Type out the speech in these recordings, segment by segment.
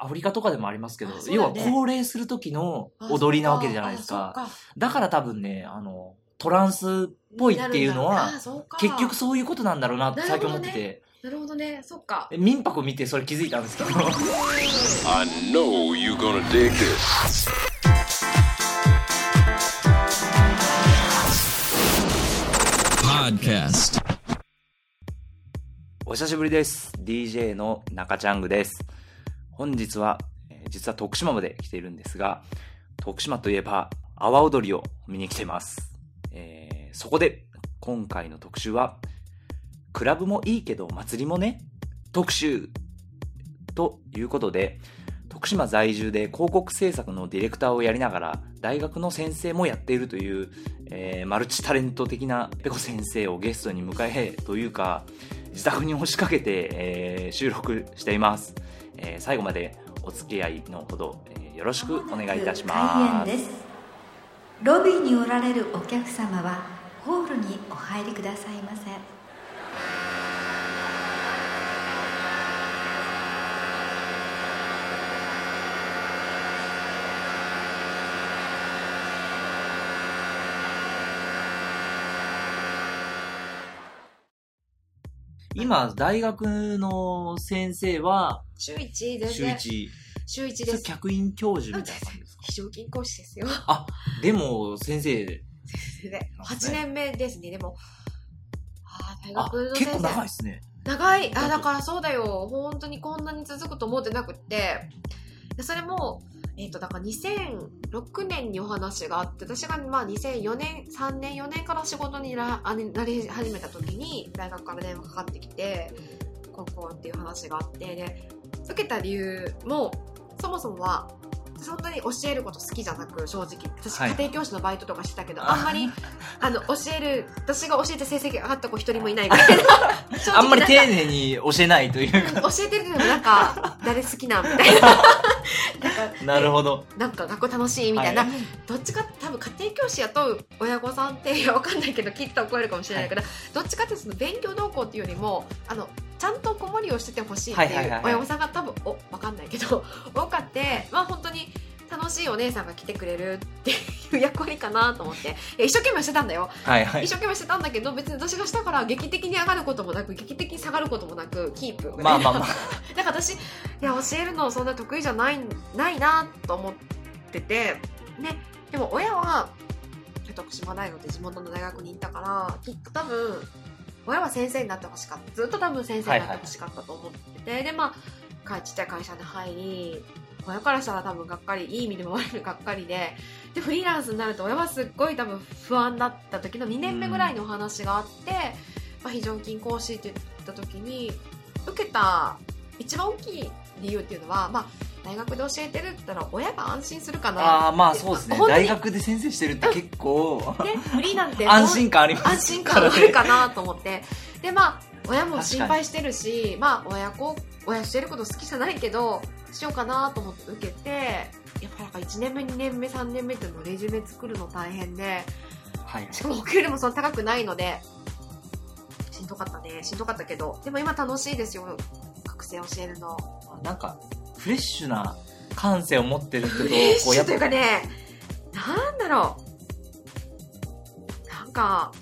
アフリカとかでもありますけど、ね要は高齢する時のあ踊りなわけじゃないですか。あそうかだから多分ね、あの、トランスっぽいっていうのは、結局そういうことなんだろうなって最近思ってなて、なるほどねそっかで民泊見てそれ気づいたんですけど、I know you're gonna dig this. Podcast. お久しぶりです。DJ の中ちゃんぐです。本日は、実は徳島まで来ているんですが、徳島といえば、阿波踊りを見に来ています。えーそこで、今回の特集は、クラブもいいけど祭りもね、特集ということで、徳島在住で広告制作のディレクターをやりながら、大学の先生もやっているという、えーマルチタレント的なペコ先生をゲストに迎え、というか、自宅に押しかけて、えー収録しています、えー最後までお付き合いのほど、えーよろしくお願いいたします。ロビーにおられるお客様はホールにお入りくださいませ今大学の先生は週一全週然一。週一それです客員教授みたいな感じですか？非常勤講師ですよ。あでも先生。でなんですね8年目ですね。でもあー大あ学の先生。結構長いですね。長い。あだからそうだよ。本当にこんなに続くと思ってなくって。でそれもえっ、とだから2006年にお話があって私がまあ2004年3年4年から仕事にななり始めた時に大学から電話かかってきて高校っていう話があってで受けた理由もそもそもはそんなに教えること好きじゃなく正直。私はい。家庭教師のバイトとかしてたけど、あんまりあの教える私が教えて成績が上がった子一人もいないみたいな。あんまり丁寧に教えないというか。教えてるけどなんか誰好きなんみたいな。なるほど。なんか学校楽しいみたいな、はい。どっちか多分家庭教師雇う親御さんっていやわかんないけどきっと怒るかもしれないけど、どっちかってその勉強動向っていうよりもあのちゃんと子守りをしててほしいってはいはいはいはい。いう親御さんが多分おわかんないけど多かってまあ本当に楽しいお姉さんが来てくれるっていう役割かなと思って。一生懸命してたんだよ。はいはい。一生懸命してたんだけど別に私がしたから劇的に上がることもなく劇的に下がることもなくキープまあまあまあ。だから私いや教えるのそんな得意じゃないないなと思ってて。ねでも親は徳島大学って地元の大学に行ったからきっと多分親は先生になってほしかった。ずっと多分先生になってほしかったと思ってて、でまあかちっちゃい会社に入り親からしたら多分がっかりいい意味でも悪いがっかりででフリーランスになると親はすっごい多分不安だった時の2年目ぐらいのお話があって、まあ、非常勤講師って言った時に受けた一番大きい理由っていうのは、まあ、大学で教えてるって言ったら親が安心するかな。ああまあそうですね。大学で先生してるって結構 ね、フリーなんて 安心感あります安心感あるかなと思って。でまあ親も心配してるしまあ親子親してること好きじゃないけどしようかなと思って受けてやっぱりなんか1年目2年目3年目っていうのレジュメ作るの大変ではいしかもお給料もそんな高くないのでしんどかったねしんどかったけどでも今楽しいですよ学生教えるの。なんかフレッシュな感性を持ってる人とフレッシュというかねなんだろう。なんか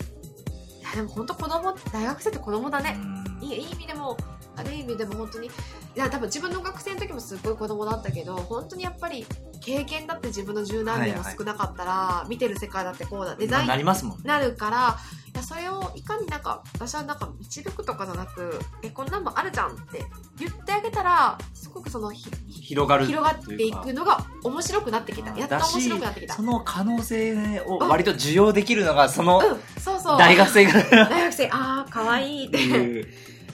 いやでも本当子供大学生って子供だね。うん。いい意味でも悪い意味でも本当にいや多分自分の学生の時もすっごい子供だったけど本当にやっぱり経験だって自分の十何年も少なかったら、見てる世界だってこうだ。デザインなりますもんね。なるからいやそれをいかになんか私はなんか導くとかじゃなくえこんなんもあるじゃんって言ってあげたらすごくそのひ広がる広がっていくのが面白くなってきた。やっと面白くなってきた。その可能性を割と受容できるのがそのうん。そうそう。大学生ぐらい大学生ああかわいいって。いう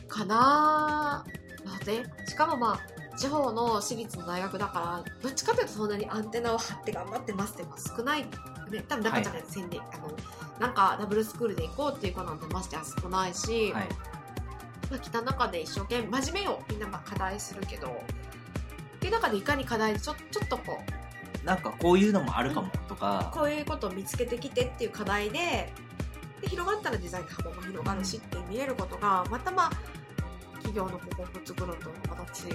かなーのでしかもまあ地方の私立の大学だからどっちかというとそんなにアンテナを張って頑張ってますってまあ少ない、ね、多分中じゃない宣伝、あのなんかダブルスクールで行こうっていう子なんてましては少ないし、はい。まあ、来た中で一生懸命真面目をみんなまあ課題するけどっていう中でいかに課題でちょちょっとこうなんかこういうのもあるかもとか。こういうことを見つけてきてっていう課題でで広がったらデザインの幅も広がるしって見えることがまたまあ企企業の広告作るのとまた違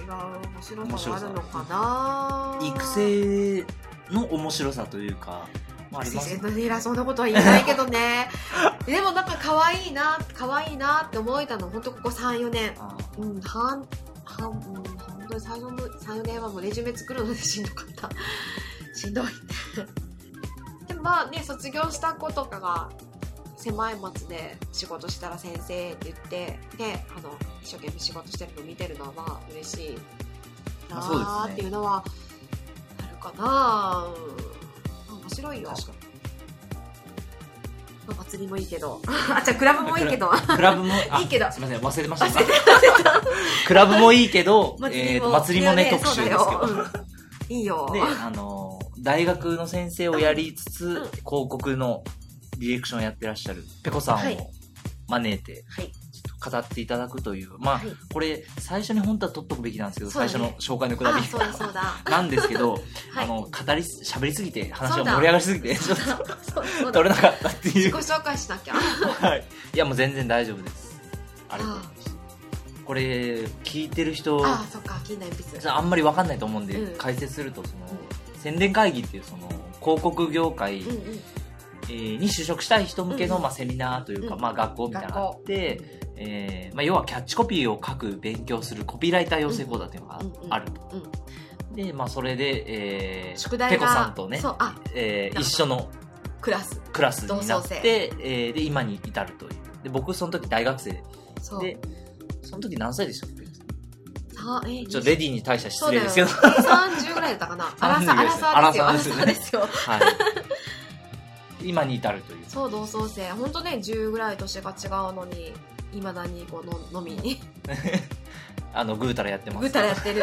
う面白さがあるのかな。育成の面白さというか、まあ、あります先生の偉そうなことは言えないけどね。でもなんか可愛いな可愛いなって思えたの本当ここ34年。あうん半半うん本当に最初の34年はもうレジュメ作るのでしんどかった。しんどいでもまあね卒業した子とかが狭い町で仕事したら先生って言ってであの一生懸命仕事してるの見てるのはまあ嬉しいなまあっていうのはあるかな。うん面白いよ。確かに。まあ祭りもいいけど。あじゃあクラブもいいけど。クラブも あいいけど。すみません。忘れてました今。クラブもいいけどえーと祭りもね特集ですけど。いいよ。であの大学の先生をやりつつ、うん。広告のディレクションやってらっしゃるペコさんはい。を招いてはい語っていただくというまあ、はい。これ最初に本当は取っとくべきなんですけど、ね。最初の紹介のくだりあそうだそうだ。なんですけど、はい。あの語り喋りすぎて話が盛り上がりすぎてちょっと取れなかったっていう。自己紹介しなきゃ。はい。いやもう全然大丈夫です。ありがとうございます。これ聞いてる人ああそっか鉛筆あんまり分かんないと思うんで、うん。解説するとその、宣伝会議っていうその広告業界、に就職したい人向けの、うんまあ、セミナーというか、うんまあ、学校みたいなのがあって、えーまあ、要はキャッチコピーを書く勉強するコピーライター養成講座っていうのがあると、うんで、まあ、それで、えー、宿題がペコさんとねえー一緒のクラス。クラスになって、えーで今に至るという。で僕その時大学生。そう。でその時何歳でしたっけ？さえちょっとレディーに対しては失礼ですけど。そうだよ。30ぐらいだったかな。アラサ30アラサーですよ。ですよ。はい今に至るという。そう同窓生。本当ね10ぐらい年が違うのにいまだにこの飲みに。あのぐうたらやってます。ぐうたらやってる。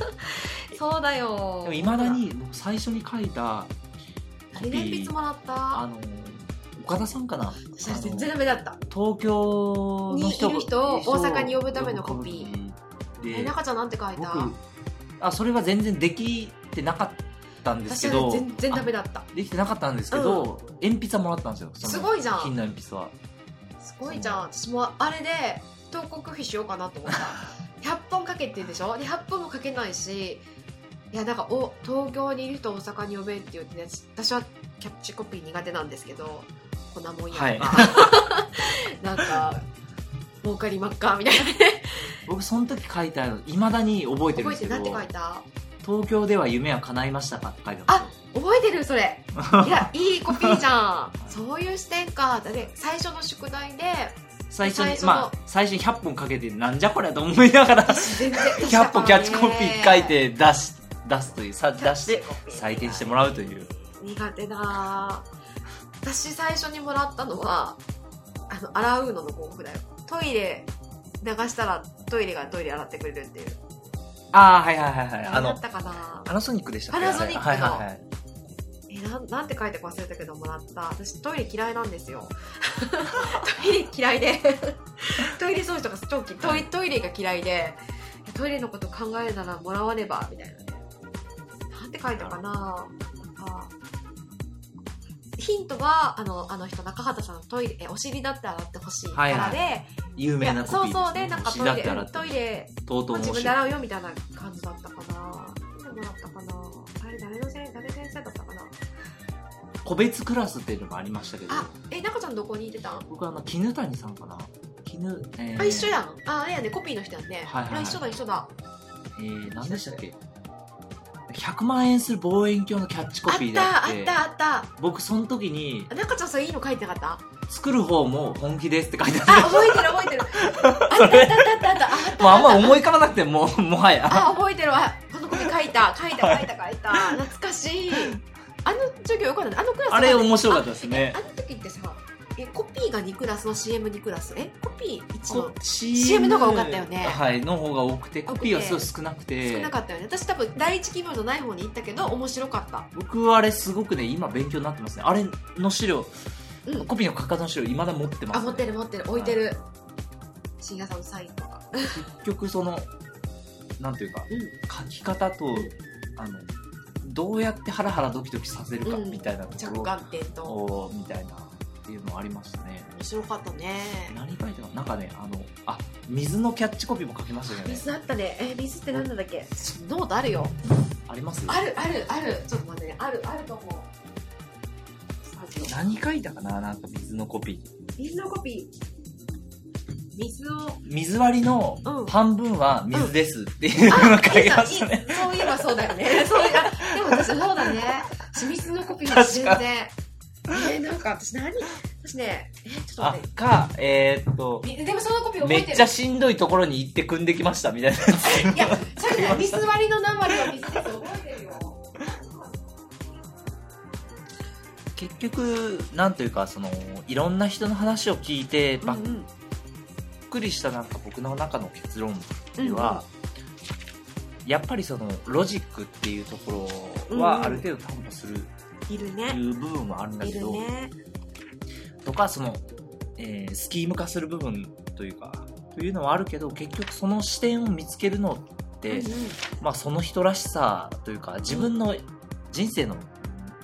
そうだよ。でもいまだに僕最初に書いたコピ誰鉛筆ーもらった。あの岡田さんかな？全然ダメだった。東京の人にいる人を大阪に呼ぶためのコピーでえ中ちゃんなんて書いた？僕あそれは全然できてなかったんですけど全然ダメだった。あできてなかったんですけど、鉛筆はもらったんですよ。すごいじゃん。金の鉛筆は。すごいじゃん。私もあれで東国費しようかなと思った。100本かけてるでしょ？で100本もかけないしいやなんかお東京にいる人を大阪に呼べって言ってね私はキャッチコピー苦手なんですけど粉もんやとか、はい。なんか儲かりまっかみたいなね。僕その時書いたのいまだに覚えてるんですけど。覚えてなんて書いた？東京では夢は叶いましたか？って書いてあ覚えてるそれ。いやいいコピーじゃん。そういう視点かだって最初の宿題で最初にまあ最初に100本かけてなんじゃこりゃと思いながら全然100本キャッチコピー書いて出し出すというさ出して採点してもらうという。苦手だ。私最初にもらったのはあの洗うのの広告だよ。トイレ流したらトイレがトイレ洗ってくれるっていうああはいはいはいはい。あのパナソニックでしたパナソニックの。はいはいはいえなんなんて書いてか忘れたけどもらった。私トイレ嫌いなんですよ。トイレ嫌いで。トイレ掃除とか超きトイトイレが嫌いで。トイレのこと考えるならもらわねばみたいなね。なんて書いたかな？なんかヒントはあのあの人中畑さんトイレえお尻だって洗ってほしいからで、はいは有名なコピーそうそう。でなんかトイレトイレとうとう自分で面白い洗うよみたいな感じだったかな。誰もらったかなあれ誰の先誰先生だったかな。個別クラスっていうのがありましたけど。あえ中ちゃんどこにいてたん？僕あの絹谷さんかな。絹えー、あ一緒やん。ああれやねコピーの人やんね、はいはいはい。あ一緒だ一緒だ。えー、何でしたっけ？100万円する望遠鏡のキャッチコピーでああってったあったあった。僕その時にあ中ちゃんそれいいの書いてなかった？作る方も本気ですって書いてああっ覚えてる覚えてる。あったあったあったあった。あったてもうあんま思い浮かばなくてもうもはや。あ覚えてるわ。このコピー書いた。書いた書いた書いた懐かしい。あの授業よかったね。あのクラスあれ面白かったですね。ああの時ってさえコピーが2クラスの CM2 クラス？えコピー1のこ CM の方が多かったよね。はいの方が多くてコピーはすごい少なくて。少なかったよね。私多分第一希望のない方に行ったけど面白かった。僕はあれすごくね今勉強になってますね。あれの資料うん。コピーの書き方の資料未だ持ってます、あ持ってる持ってる。置いてる。深夜さんのサインとか。結局そのなんていうかうん。書き方とあのどうやってハラハラドキドキさせるかうんみたいなところ着眼点と。をみたいなっていうのはありましたね。面白かったね。何書いてたかな？んかね、あの、あ、水のキャッチコピーも書きましたよね。水あったね。え水って何だっけ？ノートあるよ。あります？あるあるある。ちょっと待ってね。あるあると思う。何書いたかな？なんか水のコピー。水のコピー。水を。水割りのうん。半分は水ですっていうのが書いてましたね。いいそういえばそうだよね。そういえばでも私そうだね。清水のコピーは全然えー、なんか私何？私ねえちょっとあ待って、か、えーっと、みでもそのコピー覚めえてる。っちゃしんどいところに行って組んできましたみたいなやつ。いやそれね水割りの何割は水です。覚えてるよ。結局、なんというか、その、いろんな人の話を聞いて、ばっうん。くりしたなんか僕の中の結論うんでは、やっぱりその、ロジックっていうところうんはある程度担保するいるね。いう部分はあるんだいけど、るね。とか、その、えースキーム化する部分というか、というのはあるけど、結局その視点を見つけるのって、うんうん。まあその人らしさというか、自分の人生の、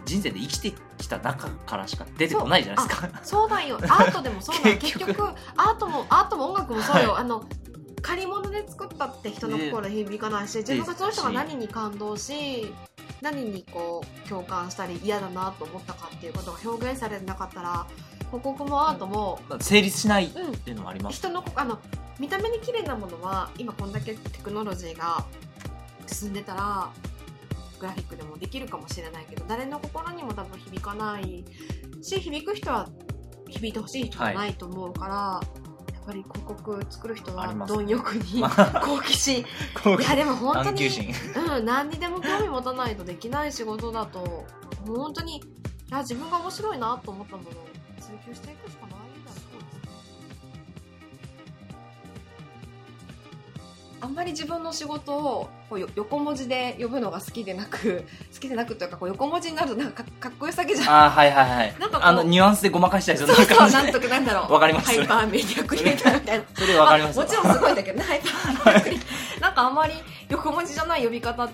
人生で生きてきた中からしか出てこないじゃないですか。そうなんよ。アートでもそうなの 結局。結局アートもアートも音楽もそうよ、はい。あの借り物で作ったって人の心に響かないし、自分がその人が何に感動し何にこう共感したり嫌だなと思ったかっていうことが表現されてなかったら広告もアートも、成立しないっうんていうのはあります。人のあの見た目に綺麗なものは今こんだけテクノロジーが進んでたらグラフィックでもできるかもしれないけど誰の心にも多分響かないし響く人は響いてほしい人はないと思うから、やっぱり広告作る人は貪欲にまあ。好奇心。いやでも本当に。うん、何にでも興味持たないとできない仕事だと本当にいや自分が面白いなと思ったものを追求していくしかないんだろうあんまり自分の仕事をこうよ横文字で呼ぶのが好きでなく 好きでなくというかこう横文字になるとなんかかかっこよさげじゃん。ああ、はいはいはい。なんか。あの、ニュアンスでごまかしたりするそうそうなんとかなんだろう。わかります。ハイパーメディアクリエイターみたいな。それわかります。あもちろんすごいんだけどねハイパーメディアクリエイター。なんかあんまり横文字じゃない呼び方っ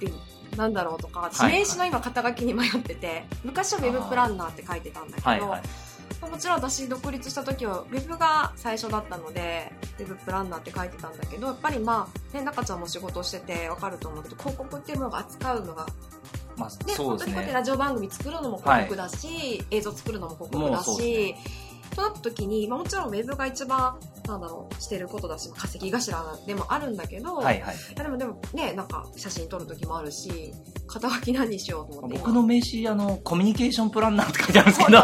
てなんだろうとか地名詞の今肩書きに迷ってて昔はウェブプランナーって書いてたんだけど、はいはい。もちろん私独立した時はウェブが最初だったのでウェブプランナーって書いてたんだけどやっぱりまあね中ちゃんも仕事をしててわかると思うけど広告っていうものが扱うのがまあ、ね、そうです本当にこうやってね。ラジオ番組作るのも広告だし、映像作るのも広告だし、となった時に、まあ、もちろんウェブが一番なんだろうしてることだし稼ぎ頭でもあるんだけど、はいはい。でもでもねなんか写真撮る時もあるし肩書き何にしようと思って僕の名刺、あの、コミュニケーションプランナーって書いてあるんですけど、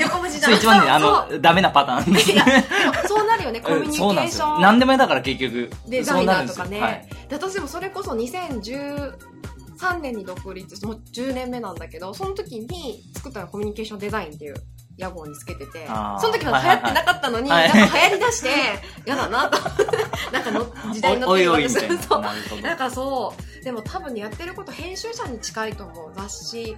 横文字じゃそれ一番ね、あそう。の、ダメなパターン。そうなるよねコミュニケそうなんですよ。ーション。何でもやだから結局。デザイそうなるんですナーとかね、よはい。で私でもそれこそ2013年に独立してもう10年目なんだけどその時に作ったのがコミュニケーションデザインっていう屋号につけててその時は流行ってなかったのに、はいはいなんか流行りだして嫌だなと。なんかの時代に乗ってるおいおいみたいな。そう。なんかそう。でも多分ねやってること編集者に近いと思う。雑誌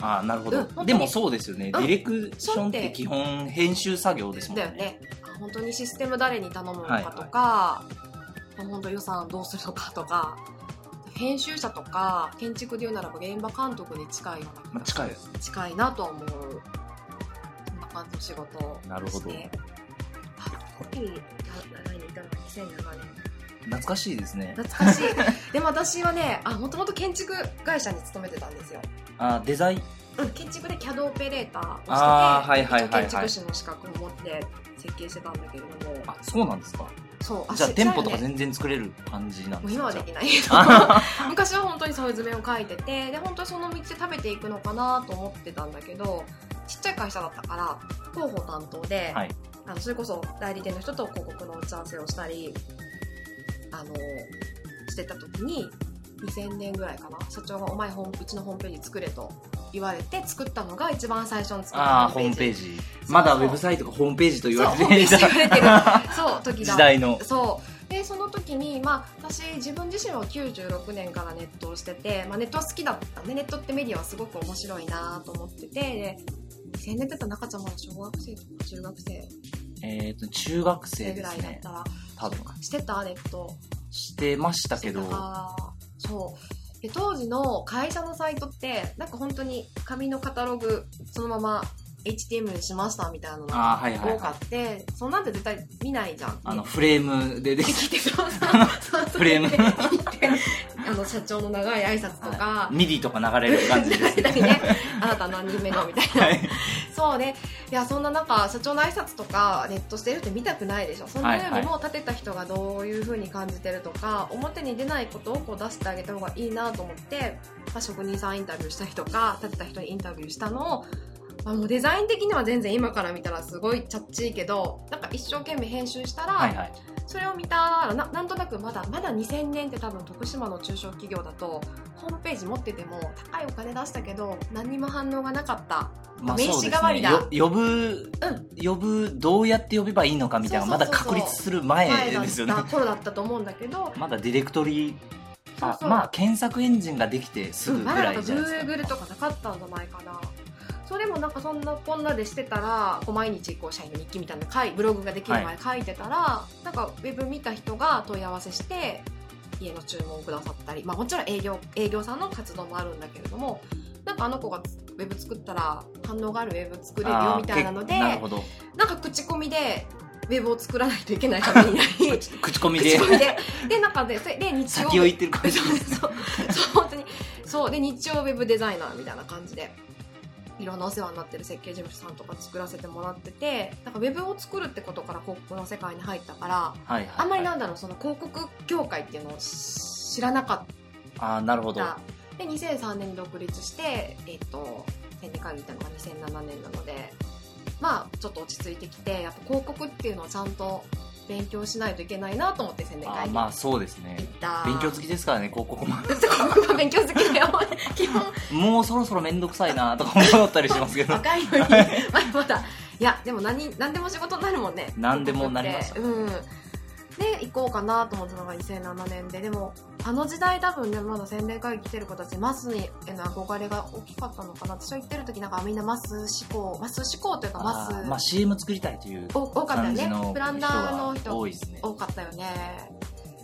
ああ、なるほど。うんでもそうですよね。デうん。ィレクションって基本編集作業ですもんね。だよね。あ本当にシステム誰に頼むのかとか、本当予算どうするのかとか編集者とか建築で言うならば現場監督に近いようなまあ、近いです。近いなとは思うそんな感じの仕事をして。なるほど。あコピーが習いたのが2007年懐かしいですね。懐かしい。でも私はねあもともと建築会社に勤めてたんですよ。あデザイン、うん、建築で CAD オペレーターをしてはいはい建築士の資格を持って設計してたんだけれども。あ、そうなんですか。そうじゃあ店舗とかね全然作れる感じなんですか？今はできない。けどあ昔は本当にそういう図面を描いててで本当にその道で食べていくのかなと思ってたんだけどちっちゃい会社だったから広報担当で、はい。あのそれこそ代理店の人と広告の打ち合わせをしたりあのしてた時に2000年ぐらいかな社長が「お前うちのホームページ作れ」と言われて作ったのが一番最初に作ったホームページジ。まだウェブサイトかホームページと言われてそうそう時だ時代の。そうでその時に、まあ、私自分自身は96年からネットをしてて、まあ、ネットは好きだったんでネットってメディアはすごく面白いなと思っててで2000年だったら中ちゃんまだ小学生とか中学生えっ、と、中学生ぐらいだった。ら、多分。してたネット。してましたけど。そう。で当時の会社のサイトってなんか本当に紙のカタログそのまま HTML にしましたみたいなのあがあはいはい、多かはい、って、そんなんて絶対見ないじゃん。あのねフレームでできてフレーム。あの社長の長い挨拶とか、ミディとか流れる感じですね、あなた何人目のみたいな。はいそうね。いや、そんな中、社長の挨拶とか、ネットしてるって見たくないでしょ。そのよりも、立てた人がどういう風に感じてるとか、表に出ないことをこう出してあげた方がいいなと思って、まあ、職人さんインタビューしたりとか、立てた人にインタビューしたのを、まあ、もうデザイン的には全然今から見たらすごいチャッチーけど、なんか一生懸命編集したら、はいはい。それを見たらななんとなくまだまだ2000年って多分徳島の中小企業だとホームページ持ってても高いお金出したけど何にも反応がなかった。まあ名刺代わりだ。ね。よ呼ぶ、呼ぶどうやって呼べばいいのかみたいなまだ確立する前ですよね。た頃だったと思うんだけど。まだディレクトリまあ検索エンジンができてすぐぐらいじゃないですか、Google とかなかったんじゃないかなそれもなんかそんなこんなでしてたらこう毎日こう社員の日記みたいなの書いブログができる前書いてたら、なんかウェブ見た人が問い合わせして家の注文をくださったり、まあ、もちろん営業営業さんの活動もあるんだけれどもなんかあの子がウェブ作ったら反応があるウェブ作れるよみたいなのでなんか口コミでウェブを作らないといけないためになり口口コミで。口コミで。で中でそれで日曜先を言ってる感じ。そうそうそう本当に。そうで日曜ウェブデザイナーみたいな感じでいろんなお世話になってる設計事務所さんとか作らせてもらっててなんかウェブを作るってことから広告の世界に入ったからはいはい、はい、あんまりなんだろうその広告業界っていうのを知らなかっああなるほど。たで2003年に独立してえっ、と宣伝会議行ったのが2007年なのでまあちょっと落ち着いてきてやっぱ広告っていうのをちゃんと勉強しないといけないなと思って宣伝会議あーまあそうですね。勉強好きですからね広告も。広告は勉強好きだよ基本。もうそろそろ面倒くさいなとか思ったりしますけど。若いのに。まだまだ。いやでも何何でも仕事になるもんね。何でもなりますうんで行こうかなと思ったのが2007年ででもあの時代多分ねまだ宣伝会議来てる子たちマスにへの憧れが大きかったのかな。私は行ってる時なんかみんなマス志向マス志向というかマス。あーまあ CM 作りたいというお多かったよねプランナーの人。多いですね。多かったよね。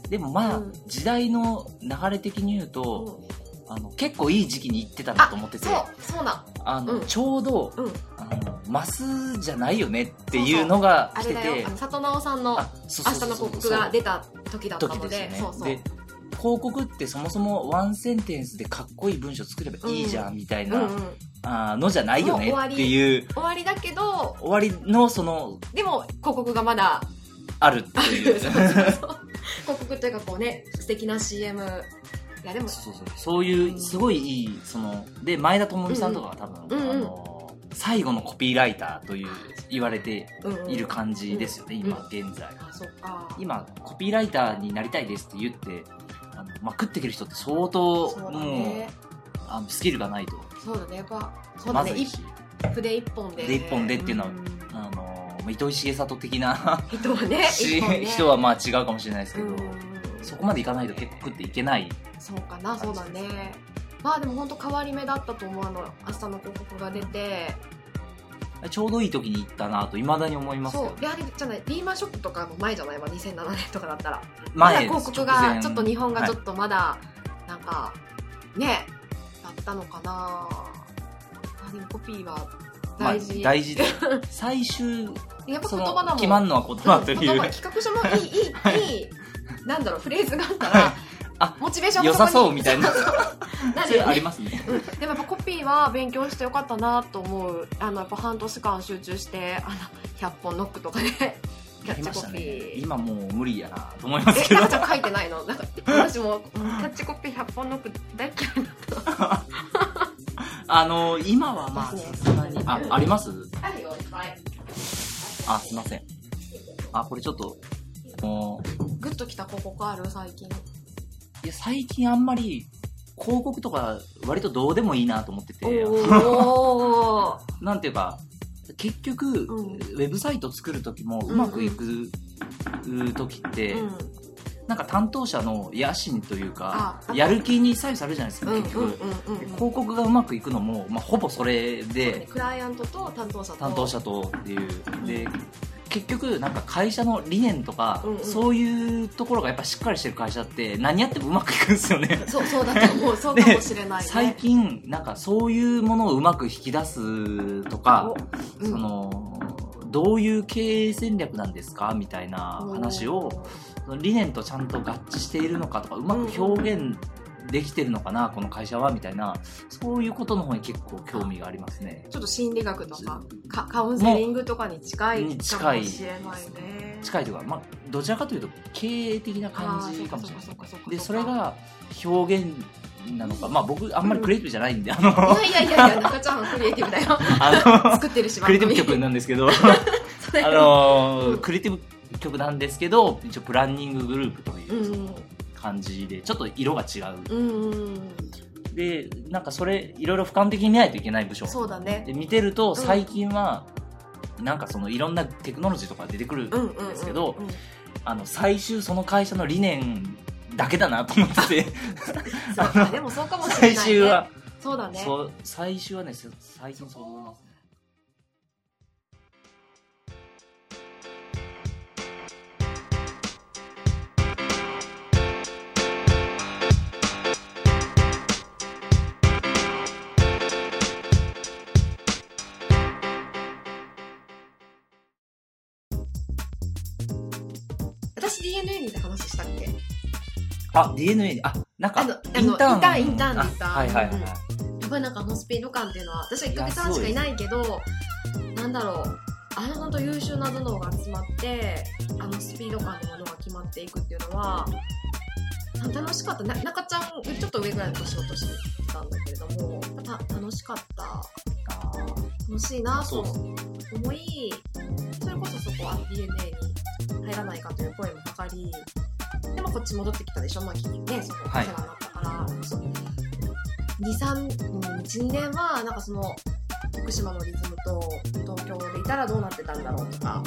でもまあ、うん。時代の流れ的に言うと、うん。あの結構いい時期に行ってたなと思ってて。そうそうなん。あの、うん。ちょうどうんあのマスじゃないよねっていうのがあ来てて。里直さんの明日の広告が出た時だったの時でね。そうそうで広告ってそもそもワンセンテンスでかっこいい文章作ればいいじゃんみたいな、うんうんあーのじゃないよねっていう終わりだけど終わりのそのでも広告がまだあるってあいう。る そうそうそう。広告というかこうね素敵な CM いやでも。そうそう。そういうすごいいいそので前田智美さんとかは多分、うんうん。あの最後のコピーライターという言われてうんうんいる感じですよね、うん今現在。あそっか。今コピーライターになりたいですって言ってあのまあ、食ってきる人って相当もうね。あのスキルがないと。そうだね。やっぱそうだね一ま筆一本で筆一本でっていうのはん。あのまあ糸井重里的な人はね 人はまあ違うかもしれないですけど、うん。そこまでいかないと結構食っていけない。そうかなそうだねまあでも本当変わり目だったと思うあの明日の広告が出て。ちょうどいい時に行ったなといまだに思いますよ。そう。であれじゃないリーマンショックとかも前じゃないわ2007年とかだったら。前まだ広告がちょっと日本がちょっはとまだなんかねだったのかな。あでもコピーはまあ大事、大事で。最終やっぱ言葉だもん。決まんのは言葉という、言葉企画書もいいいいい。いなんだろうフレーズがあったらあモチベーションが良さそうみたいな。なるよねありますね。うん、でもやっぱコピーは勉強してよかったなと思う。あのやっぱ半年間集中してあの100本ノックとかでキャッチコピねー、今もう無理やなと思いますえけど。なんかちょっと書いてないの？なんか私もうんキャッチコピー100本ノック大嫌いだった。あの今はまあさすがに。ああります？あるよいっぱい。あすいません。あこれちょっともう。グッときた広告ある？最近いや最近あんまり広告とか割とどうでもいいなと思ってて。なんていうか結局、ん。ウェブサイト作る時もうまくいく時って、うんなんか担当者の野心というかあやる気に左右されるじゃないですか、結局、うんうんうん。広告がうまくいくのも、まあ、ほぼそれそうねでクライアントと担当者と。担当者とっていう。で結局なんか会社の理念とか、うんうん。そういうところがやっぱしっかりしてる会社って何やってもうまくいくんですよね。そうそうだと思う。そうかもしれないね。最近なんかそういうものをうまく引き出すとか、おうん。そのどういう経営戦略なんですかみたいな話をその理念とちゃんと合致しているのかとかうまく表現できてるのかな、この会社はみたいなそういうことの方に結構興味がありますね。ちょっと心理学とかかカウンセリングとかに近いかに近いもしれないね。近いというか、まあ、どちらかというと経営的な感じかもしれない。でそれが表現なのかまあ僕あんまりクリエイティブじゃないんで、あの。いやいやいやいや中ちゃんはクリエイティブだよ。あ の作ってるしクリエイティブ曲番なんですけど。組あのクリエイティブ曲なんですけど一応プランニンググループとういうん。感じでちょっと色が違う。うんうんでなんかそれいろいろ俯瞰的に見ないといけない部署。そうだね。で見てるとん。最近は、なんかそのいろんなテクノロジーとか出てくるんうんうんうんですけど、最終その会社の理念だけだなと思ってて。でもそうかもしれない、ね、最終は、そうだね。そう最終はねせ最近そう思いますしたっけ？あ DNA にあなんかあのインターン。インターンインターンで言った。あはいはいはい。はい、やっぱりなんかあのスピード感っていうのは私は1ヶ月半しかいないけどなんだろう。あの本当優秀な頭脳が集まってあのスピード感のものが決まっていくっていうのはあ楽しかった。な中ちゃんちょっと上ぐらいの年をとしてたんだけれどもた楽しかった。あ楽しいなと思いそれこそそこは DNA に入らないかという声もかかりでもこっち戻ってきたでしょ？まあきねそこお世はい話になったから、そう23 12年はなんかその徳島のリズムと東京でいたらどうなってたんだろうとか。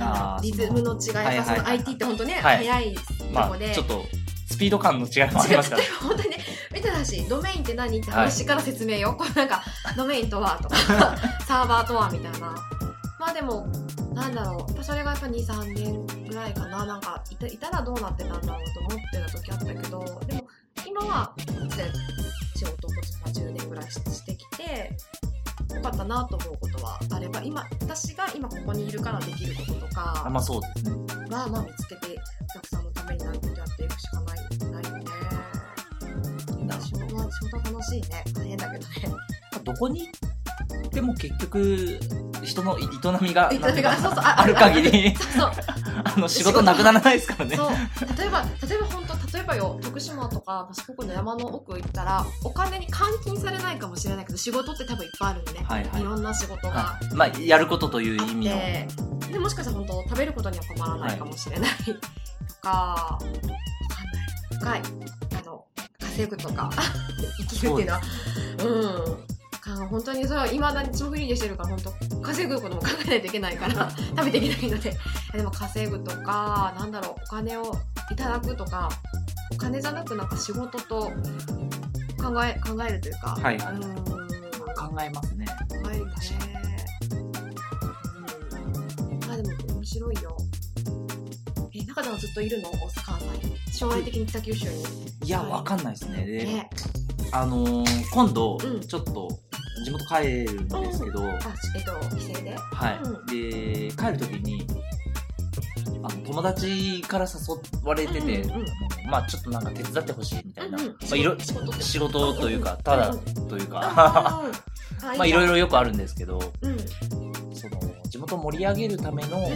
あーリズムの違いはいはい IT って本当ね、はい。早いとまこで、あちょっとスピード感の違いもありますから 本当にね。見てたしドメインって何？って話から説明よ、これなんかドメインとはとか サーバーとはみたいな。まあでもなんだろう。やっぱそれがやっぱ23年ぐらいかな。なんかいたいたらどうなってたんだろうと思ってた時あったけどでも今はで仕事をこっち10年ぐらいししてきてよかったなと思うことはあれば今私が今ここにいるからできることとかあまあそうですね。は、まあ、見つけてお客さんのためになることやっていくしかないないよね。仕事は仕事は楽しいね。大変だけどね。どこに行っても結局人の営みがあある限りあの仕事なくならないですからね。例えば例えば本当例えばよ徳島とか四国の山の奥行ったらお金に換金されないかもしれないけど仕事って多分いっぱいあるんでね、はいはい。ろんな仕事が。はい。まあやることという意味の。てでもしかしたら本当食べることには困らないかもしれない、とかわかんない。深い。あの稼ぐとか。生きるっていうのは。うん。か本当にそれはいまだに霜降りでしてるから本当稼ぐことも考えないといけないから食べていけないので。でも稼ぐとかなんだろうお金をいただくとかお金じゃなくなんか仕事と考え考えるというかはいはい。うん。考えますね。考えるねうん。まあでも面白いよ。え中ではずっといるの？関西将来的に北九州に。いやわかんないですね。で、ね。あのー今度うん。ちょっと地元帰るんですけど、あえっと帰省で？はい、うん。で帰る時にあの友達から誘われてて、うんうんまあちょっとなんか手伝ってほしいみたいな、うんうん。まあ、いろ仕事仕事というかうんただうんというか、ま まあいろいろよくあるんですけど。うん地元を盛り上げるための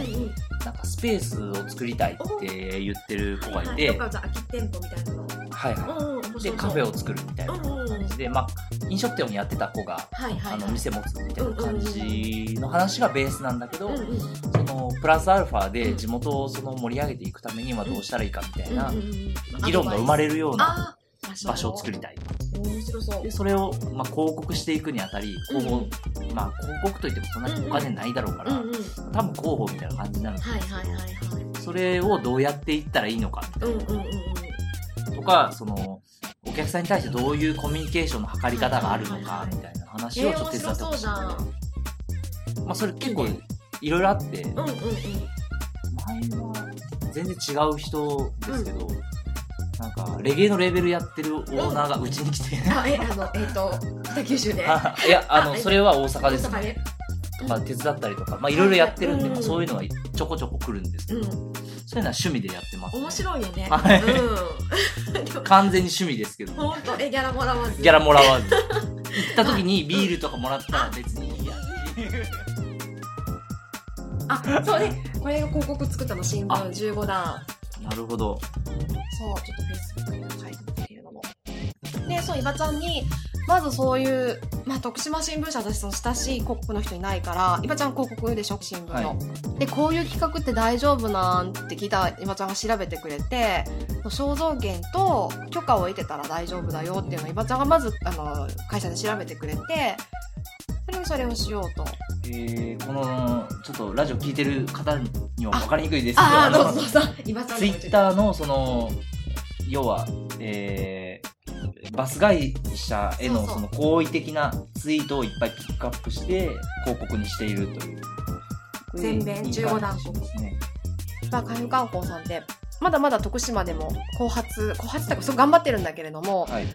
なんかスペースを作りたいって言ってる子がいて、空き店舗みたいなの。はいはい、でカフェを作るみたいな感じで、まあ、飲食店をやってた子があの店持つみたいな感じの話がベースなんだけど、そのプラスアルファで地元をその盛り上げていくためにはどうしたらいいかみたいな議論が生まれるような場所を作りたい面白そう。でそれをまあ広告していくにあたりうん広報、まあ、広告といってもそんなにお金ないだろうから、うんうん。多分広報みたいな感じになるんですはいけど、はいはいはい。それをどうやっていったらいいのかうんうんうんうん。とかそのお客さんに対してどういうコミュニケーションの図り方があるのかみたいな話をちょっと手伝ってほしい、えーまあ、それ結構いろいろあって、うんうんうん。前は全然違う人ですけど、なんかレゲエのレベルやってるオーナーがうちに来て、あえあのえっ、と北九州で。あいやあのあそれは大阪です大阪で？まあ、手伝ったりとか、まあ、いろいろやってるんで、そういうのがちょこちょこ来るんですけど、うん。そういうのは趣味でやってます、ね。面白いよね。はい。うん。完全に趣味ですけど、本当？えギャラもらわず？ギャラもらわず。行った時にビールとかもらったら別にいいやっていう。あそうね。これが広告作ったの新聞あ15段なるほど。そう、ちょっとフェイスブックにも書いてますけれども。で、そう、伊庭ちゃんに、まずそういう、まあ、徳島新聞社私その親しい広告の人いないから、伊庭ちゃん広告でしょ、新聞の。はで、こういう企画って大丈夫なんって聞いた伊庭ちゃんが調べてくれて、肖像権と許可を得てたら大丈夫だよっていうのを伊庭ちゃんがまず、あの、会社で調べてくれて、それにそれをしようと。えー、この、ちょっとラジオ聞いてる方には分かりにくいですけど、あツイッターのその、要は、えー、バス会社へのその好意的なツイートをいっぱいピックアップして広告にしているという。全米15段ですね。まあ、海部観光さんって、まだまだ徳島でも後発、後発とか、すごい頑張ってるんだけれども、はい。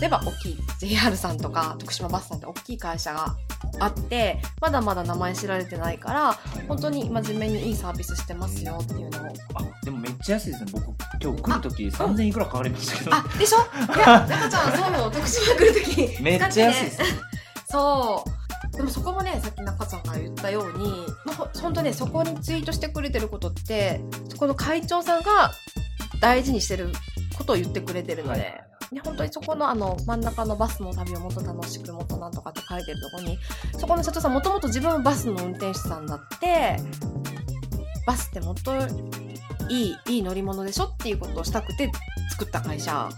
例えば大きい JR さんとか徳島バスさんって大きい会社があって、まだまだ名前知られてないから、本当に真面目にいいサービスしてますよっていうのを。あ、でもめっちゃ安いですね。僕、今日来るとき3000いくらかかりましたけど。あ、でしょ？いや、中ちゃん、そうよ、徳島来るとき。めっちゃ安いですね。そう。でもそこもね、さっき中ちゃんが言ったように、まあ、ほ本当ね、そこにツイートしてくれてることって、そこの会長さんが大事にしてることを言ってくれてるので、はいね、本当にそこのあの真ん中のバスの旅をもっと楽しくもっとなんとかって書いてるところに、そこの社長さんもともと自分もバスの運転手さんだって、バスってもっといい、いい乗り物でしょっていうことをしたくて作った会社。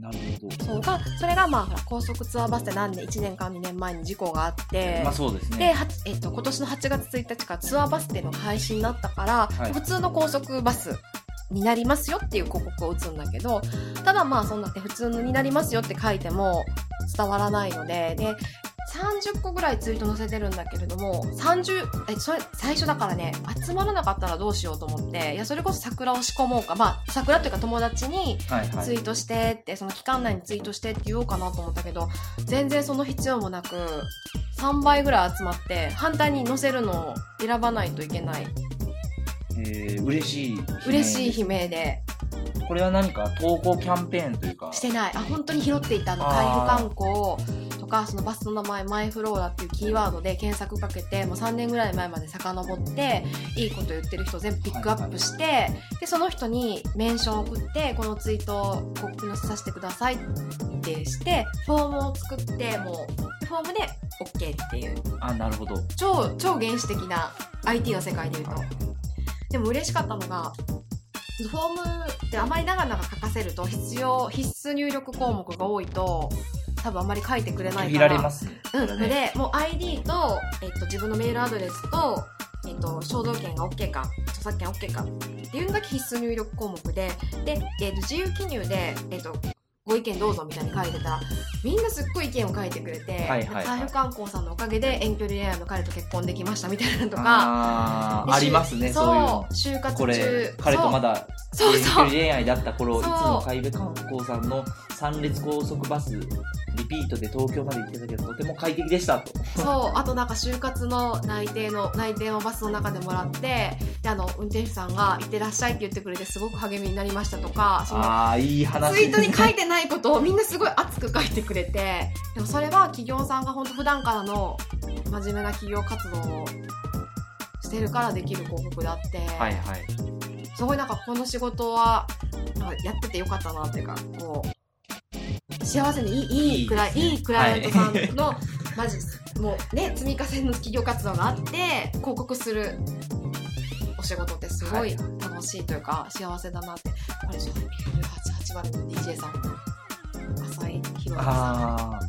なるほど。そうが、それがまあほら高速ツアーバスって何年、1年間2年前に事故があって、まあそうですで、ね。はえっと今年の8月1日からツアーバスっていうのが廃止になったから、はい普通の高速バスになりますよっていう広告を打つんだけどただまあそんなって普通のになりますよって書いても伝わらないのでで30個ぐらいツイート載せてるんだけれども30えそれ最初だからね集まらなかったらどうしようと思っていやそれこそ桜を仕込もうかまあ桜というか友達に。ツイートしてって、その期間内にツイートしてって言おうかなと思ったけど、全然その必要もなく、3倍ぐらい集まって、反対に載せるのを選ばないといけない。えー、嬉しい。嬉しい悲鳴で。これは何か投稿キャンペーンというか。してない。あ、本当に拾っていたあの、あ回ー復観光とか、そのバスの名前、マイフローラっていうキーワードで検索かけて、もう3年ぐらい前まで遡って、いいこと言ってる人を全部ピックアップして、で、その人にメンションを送って、このツイートを広告に載せさせてくださいってして、フォームを作って、もう、フォームで OK っていう、あ、なるほど。超、超原始的な IT の世界で言うと。でも嬉しかったのが、フォームってあまり長々書かせると必要、必須入力項目が多いと、多分あんまり書いてくれない限から。られますね。うん、で、もう ID と、えっと、自分のメールアドレスと、えっと、肖像権が OK か、著作権 OK かっていうのだけ必須入力項目で、で、えっと、自由記入で、えっと、ご意見どうぞみたいに書いてたら、みんなすっごい意見を書いてくれて、はいはい観光さんのおかげで遠距離恋愛の彼と結婚できましたみたいなのとか、であーありますね、そういうの。就活中。これ、彼とまだ遠距離恋愛だった頃、いつも海部観光さんの三列高速バス、リピートで東京まで行ってたけど、とても快適でしたと。そうあとなんか就活の内定の、内定をバスの中でもらって、で、あの、運転手さんが、行ってらっしゃいって言ってくれて、すごく励みになりましたとか、その、ああ、いい話ツイートに書いててないことをみんなすごい熱く書いてくれて、でもそれは企業さんが本当普段からの真面目な企業活動をしてるからできる広告であって、はいはい。すごいなんかこの仕事は、なんかやっててよかったなっていうか、こう、幸せにいい、いいクライ、いいいいクライアントさんの、マジ、もうね、積み重ねの企業活動があって、広告するお仕事ってすごい楽しいというか、幸せだなって。あれ、そう、88番の DJ さん、浅井宏さあ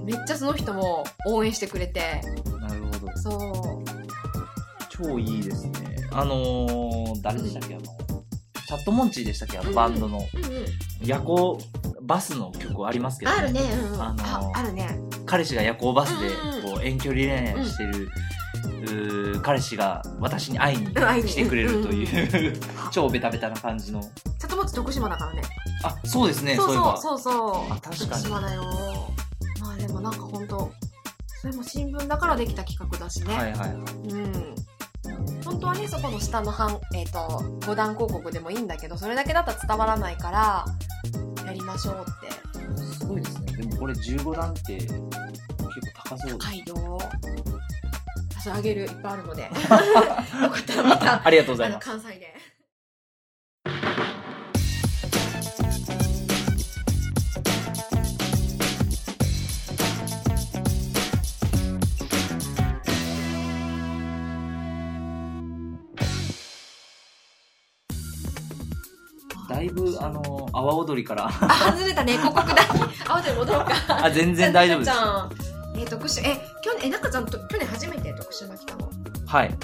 ん。めっちゃその人も応援してくれて、あ、なるほど。そう、超いいですね。あのー、誰でしたっけ？あの、チャットモンチーでしたっけ？あのバンドの。夜行バスの曲ありますけど、あるね、うんうん。あのーああるね。彼氏が夜行バスでこう遠距離恋愛してるうー彼氏が私に会いに来てくれるという 超ベタベタな感じの。里町徳島だからね。あそうですねそうそうそうそうあ確かに。徳島だよ。まあでもなんか本当それも新聞だからできた企画だしね、はいはいはい。うん本当はねそこの下の半、えー、と五段広告でもいいんだけどそれだけだったら伝わらないからやりましょうって。すごいですね。でもこれ15段って結構高そう高いよ。あげるいっぱいあるので。よかったらまたありがとうございます。関西で阿波踊りから。あ外れたね。広告だ。あ後で戻ろうか。あ全然大丈夫です。えー、徳島え去年え中ちゃんと去年初めて徳島来たの？はい。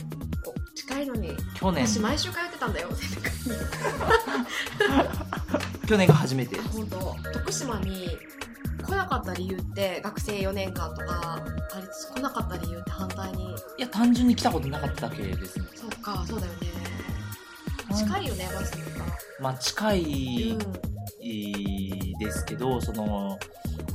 お近いのに。去年。私毎週通ってたんだよ。去年が初めて。あ本当。徳島に来なかった理由って学生4年間とかあれ来なかった理由って反対に？いや単純に来たことなかっただけですね。そうかそうだよね近いよねバスとかまあ近いうんですけどその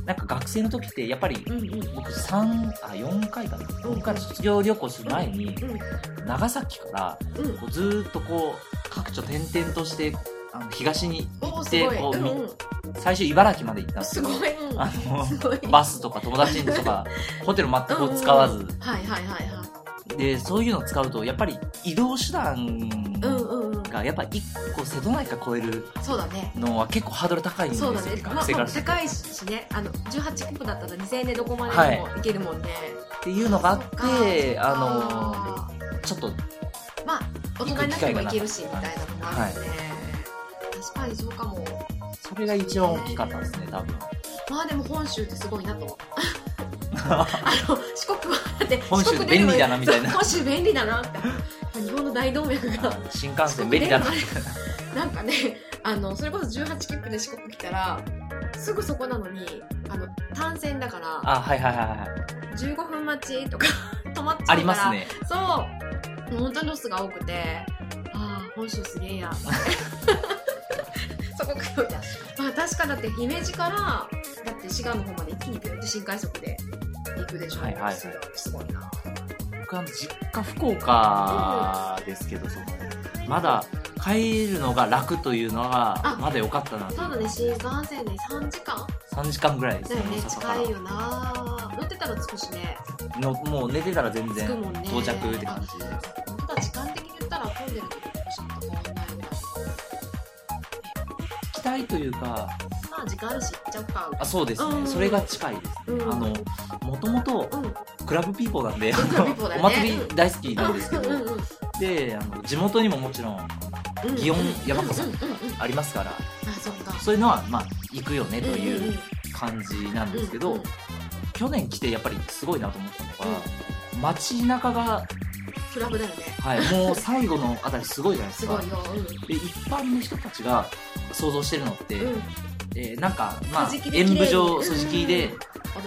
なんか学生の時ってやっぱりうんうん。僕3あ4回かな。4回卒業旅行する前にうん長崎からうん。こうずーっとこう各地を転々としてあの東に行ってこうみうんうん。最初茨城まで行ったんですけどあのバスとか友達とか ホテル全く使わず。でそういうのを使うとやっぱり移動手段がやっぱ1個瀬戸内海越えるそうだね。のは結構ハードル高いんですよ、そうだね、まあ学生からすると。高いしね。あの18切符だったら2000円でどこまではい。も行けるもんね、っていうのがあってあのあちょっとまあ大人になっても行けるしみたいなのもあるよね、確かにそうかも。それが一番大きかったですね多分。まあでも本州ってすごいなと。あの四国はだって本州便利だなみたいな。本州便利だなって日本の大動脈が。新幹線便利だな。な なんかねあのそれこそ18切符で四国来たらすぐそこなのにあの単線だからあはいはいはいはい15分待ちとか 止まっちゃうから。ありますね。そう。本当にロスが多くてああ本州すげえや。そこ来るまあ確かだって姫路からだって滋賀の方まで一気にピュンって新快速で行くでしょ、はいはいはい。すごいな僕あの実家福岡ですけどそのまだ帰るのが楽というのがあまだ良かったなとそうだね新幹線で3時間。3時間ぐらい。ですねね近いよな。乗ってたら着くしね。のもう寝てたら全然到着って感じ。ですただ時間的に言ったら混んでる時と徳島と変わんないぐらい期待というかまあ時間あるし行っちゃおうかあそうですね、うん。それが近いですね、うん。あのもともとうん。クラブピーポーなんで、クラブピーポーだよねお祭り大好きなんですけど、うんうんうんであの地元にももちろんうん祇園山笠うんうんうんうん。ありますからあそういうのはまあ行くよねとうんうんいううん。感じなんですけど、うんうん。去年来てやっぱりすごいなと思ったのが、街中が、クラブだよね。はい、もう最後のあたりすごいじゃないですか。すごいよ。で一般の人たちが想像してるのって、うんうんえーなんかまあ演舞場桟敷で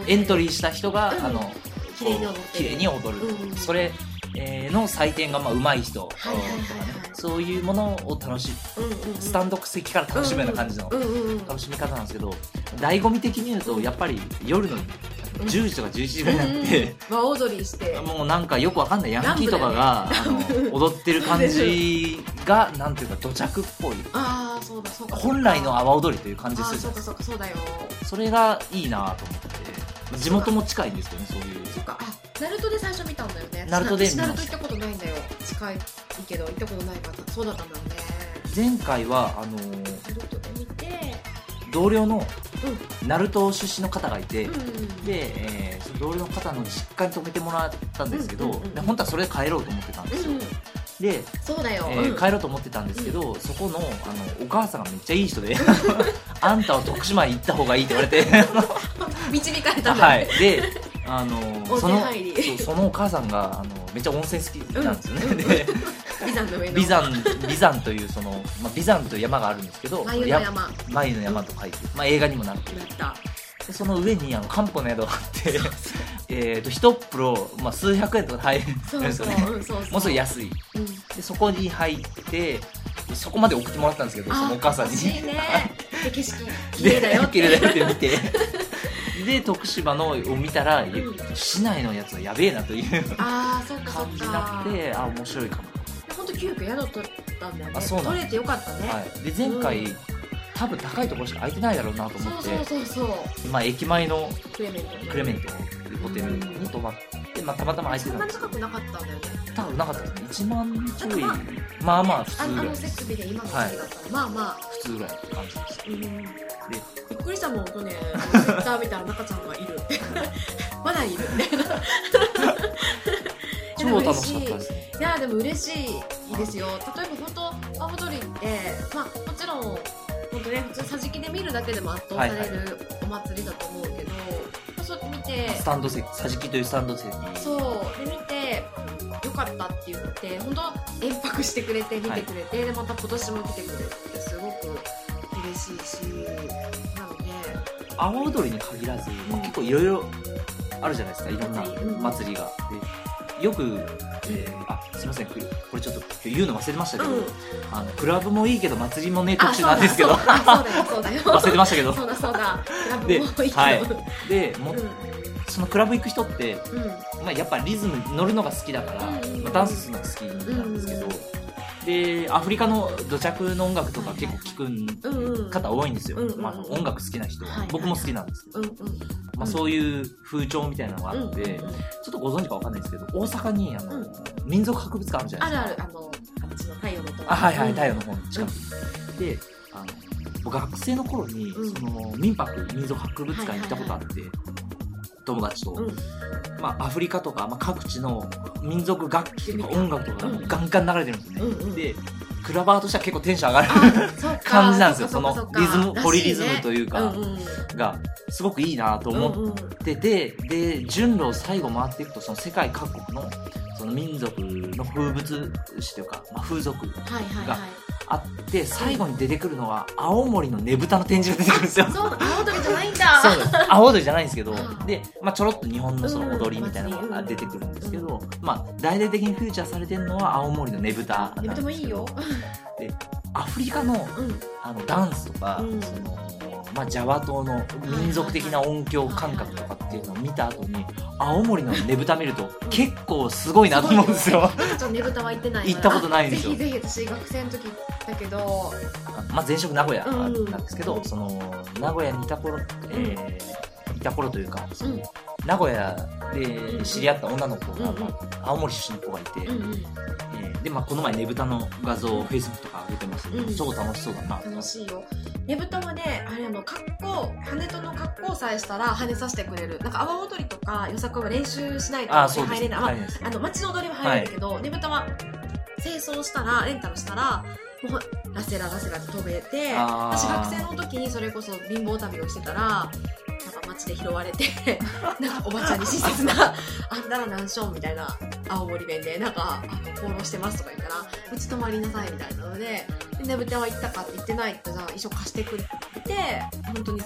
エントリーした人が、うん。あの綺麗に踊って綺麗に踊る、うんうんそれ、えーの採点がまあ上手い人とかね、そういうものを楽しうんうんうん。スタンド席から楽しむような感じの楽しみ方なんですけど醍醐味的に言うとやっぱり夜の10時とか11時ぐらいになって、和踊りして。もうなんかよくわかんない。ヤンキーとかが、あの踊ってる感じが なんていうか土着っぽい。ああそうだそうか本来の阿波踊りという感じするそうんかそうかそうだよ。それがいいなと思って。地元も近いんですけどねそういう。そっか。あナルトで最初見たんだよね。ナルトでナルト行ったことないんだよ。近いけど行ったことないからそうだったんだろうね。前回はあのナルトで見て同僚の鳴門出身の方がいて、うんうんで、えー同僚の方の実家に泊めてもらったんですけど、うんうんうんで本当はそれで帰ろうと思ってたんですよ、うんで、そうだよ、えーうん。帰ろうと思ってたんですけど、そこのあのお母さんがめっちゃいい人で あんたは徳島に行った方がいいって言われて。導かれたんだはい。であの温そのそのお母さんがあのめっちゃ温泉好きなんですよね、うん。でビザンの上の。眉山眉山というその、まあ、眉山という山があるんですけど眉の山。眉の山と書いて、まあ、映画にもなってる。だったでその上にあの漢方の宿があって、え えー、と1プロ、まあ、数百円とか入るんですよね。うんそうそう。もうすぐ安い。うん。でそこに入ってそこまで送ってもらったんですけどそのお母さんに。欲しいね。で景色綺麗だよ綺麗だよって見て。で徳島のを見たら、ん。市内のやつはやべえなというああそっか感じになかってあ面白いかも、本当急遽宿取ったんだよね。あそうなんだ取れてよかったね、はい、で前回、うん多分高いところしか空いてないだろうなと思ってそうそうそうそう。まあ、駅前のクレメント。クレメントというホテルに泊まって、まあ、たまたま空いてそんたです高くなかったんだよね。多分なかったですね。1万ちょい。まあまあ普ああ通ぐらい。の設備で今の時期だったら、まあまあ。普通ぐらいって感じでした。うん。びっくりしたもんとねツイッター見たら中ちゃんがいる まだいる。みたい。な超楽しかったですね。いやでも嬉しいですよ。例えば本当青鳥ってまあもちろん本当ね普通桟敷で見るだけでも圧倒されるお祭りだと思うけど、まあそうやって見てスタンド席桟敷というスタンド席そうで見てよかったって言って本当延泊してくれて見てくれて、でまた今年も来てくれてすごく嬉しいしなので阿波踊りに限らず、まあうん。結構いろいろあるじゃないですかいろんな祭りうんよく、えーあすいませんこれちょっと言うの忘れましたけど、うん。あのクラブもいいけど祭りもねあ特集なんですけど。忘れてましたけど。そうだそうだ。クラブもでいいけど、はい。でもうん。そのクラブ行く人って、うん。まあ、やっぱリズム乗るのが好きだから、うんうんうん。まあ、ダンスするのが好きなんですけど、うんでアフリカの土着の音楽とか結構聞くうんうん方多いんですよ、うんうんうん。まあ、音楽好きな人は、はいはい僕も好きなんですけど、うんうん。まあ、そういう風潮みたいなのがあって、うんうんうん。ちょっとご存知かわかんないですけど大阪にあの、うん。民族博物館あるじゃなあいですか。るあるあのあっちの太陽の塔。あはいはい、うん。太陽の方の近く。に、であの僕学生の頃に、うん。その民泊民族博物館に行ったことあって、友達と、うん。まあ、アフリカとか、まあ、各地の民族楽器とか音楽とかがうん。ガンガン流れてるんですよね、うんうん。でクラバーとしては結構テンション上がる感じなんですよ。そのリズムポリリズムというかうんうんがすごくいいなと思うんうんってて、で順路を最後回っていくとその世界各国のその民族の風物詩というか、まあ、風俗はいはいはいあって最後に出てくるのは青森のねぶたの展示が出てくるんですよ。そうだ青鳥じゃないんだ。そうです。青踊りじゃないんですけどうん。で、まあ、ちょろっと日本のその踊りみたいなのが出てくるんですけど、まあ、大々的にフューチャーされてるのは青森のねぶた。なん。でですもいいよ。アフリカのうん。あのダンスとか、うん。そのまあ、ジャワ島の民族的な音響感覚とかっていうのを見た後に青森のねぶた見ると結構すごいなと思うんですよ。ちょっとねぶたは行ってない行ったことないんですよ。ぜひぜひ私学生の時だけど。まあ、前職名古屋うんなんですけど、その名古屋にいた頃、えーいた頃というかうん。名古屋で知り合った女の子が、うんまあ青森出身の子がいて、うんうん。えーで、まあ、この前ねぶたの画像を Facebook とか上げてましたけど、うん。超楽しそうだな。楽しいよ。ねぶたはねあれあの格好羽との格好さえしたら跳ねさせてくれる。なんか阿波踊りとかよさこいは練習しないと入れない、まあ入れないですあの街の踊りは入れるけど、ねぶたは清掃したらレンタルしたらもうラセララセラって飛べて私学生の時にそれこそ貧乏旅をしてたらなんか街で拾われて なんかおばちゃんに親切な「あんたら何しょん」みたいな青森弁でなんかあの「放浪してます」とか言ったら「うち泊まりなさい」みたいなので「でねぶたは行ったか?」って言ってないってじゃあ衣装貸してくれて本当に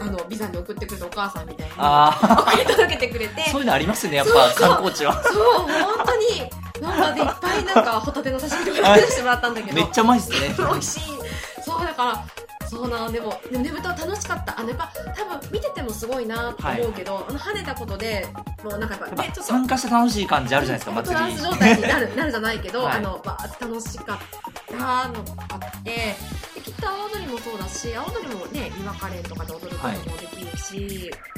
あのビザに送ってくれたお母さんみたいにあ送り届けてくれて。あそういうのありますよねやっぱ観光地は。そう本当になんかでいっぱいなんかホタテの刺身とか出してもらったんだけど。めっちゃうまいっすね。美味しい。そうだからそうなんでもでもねぶたは楽しかったあのやっぱ多分見ててもすごい。なと思うけど、あの跳ねたことでもうなんかやっぱねちょっと参加して楽しい感じあるじゃないですかトラン祭りス状態になるなるじゃないけど、はいあのわーって楽しかったのがあってできっと青踊りもそうだし青踊りもね岩カレンとかで踊ることもできるし、うん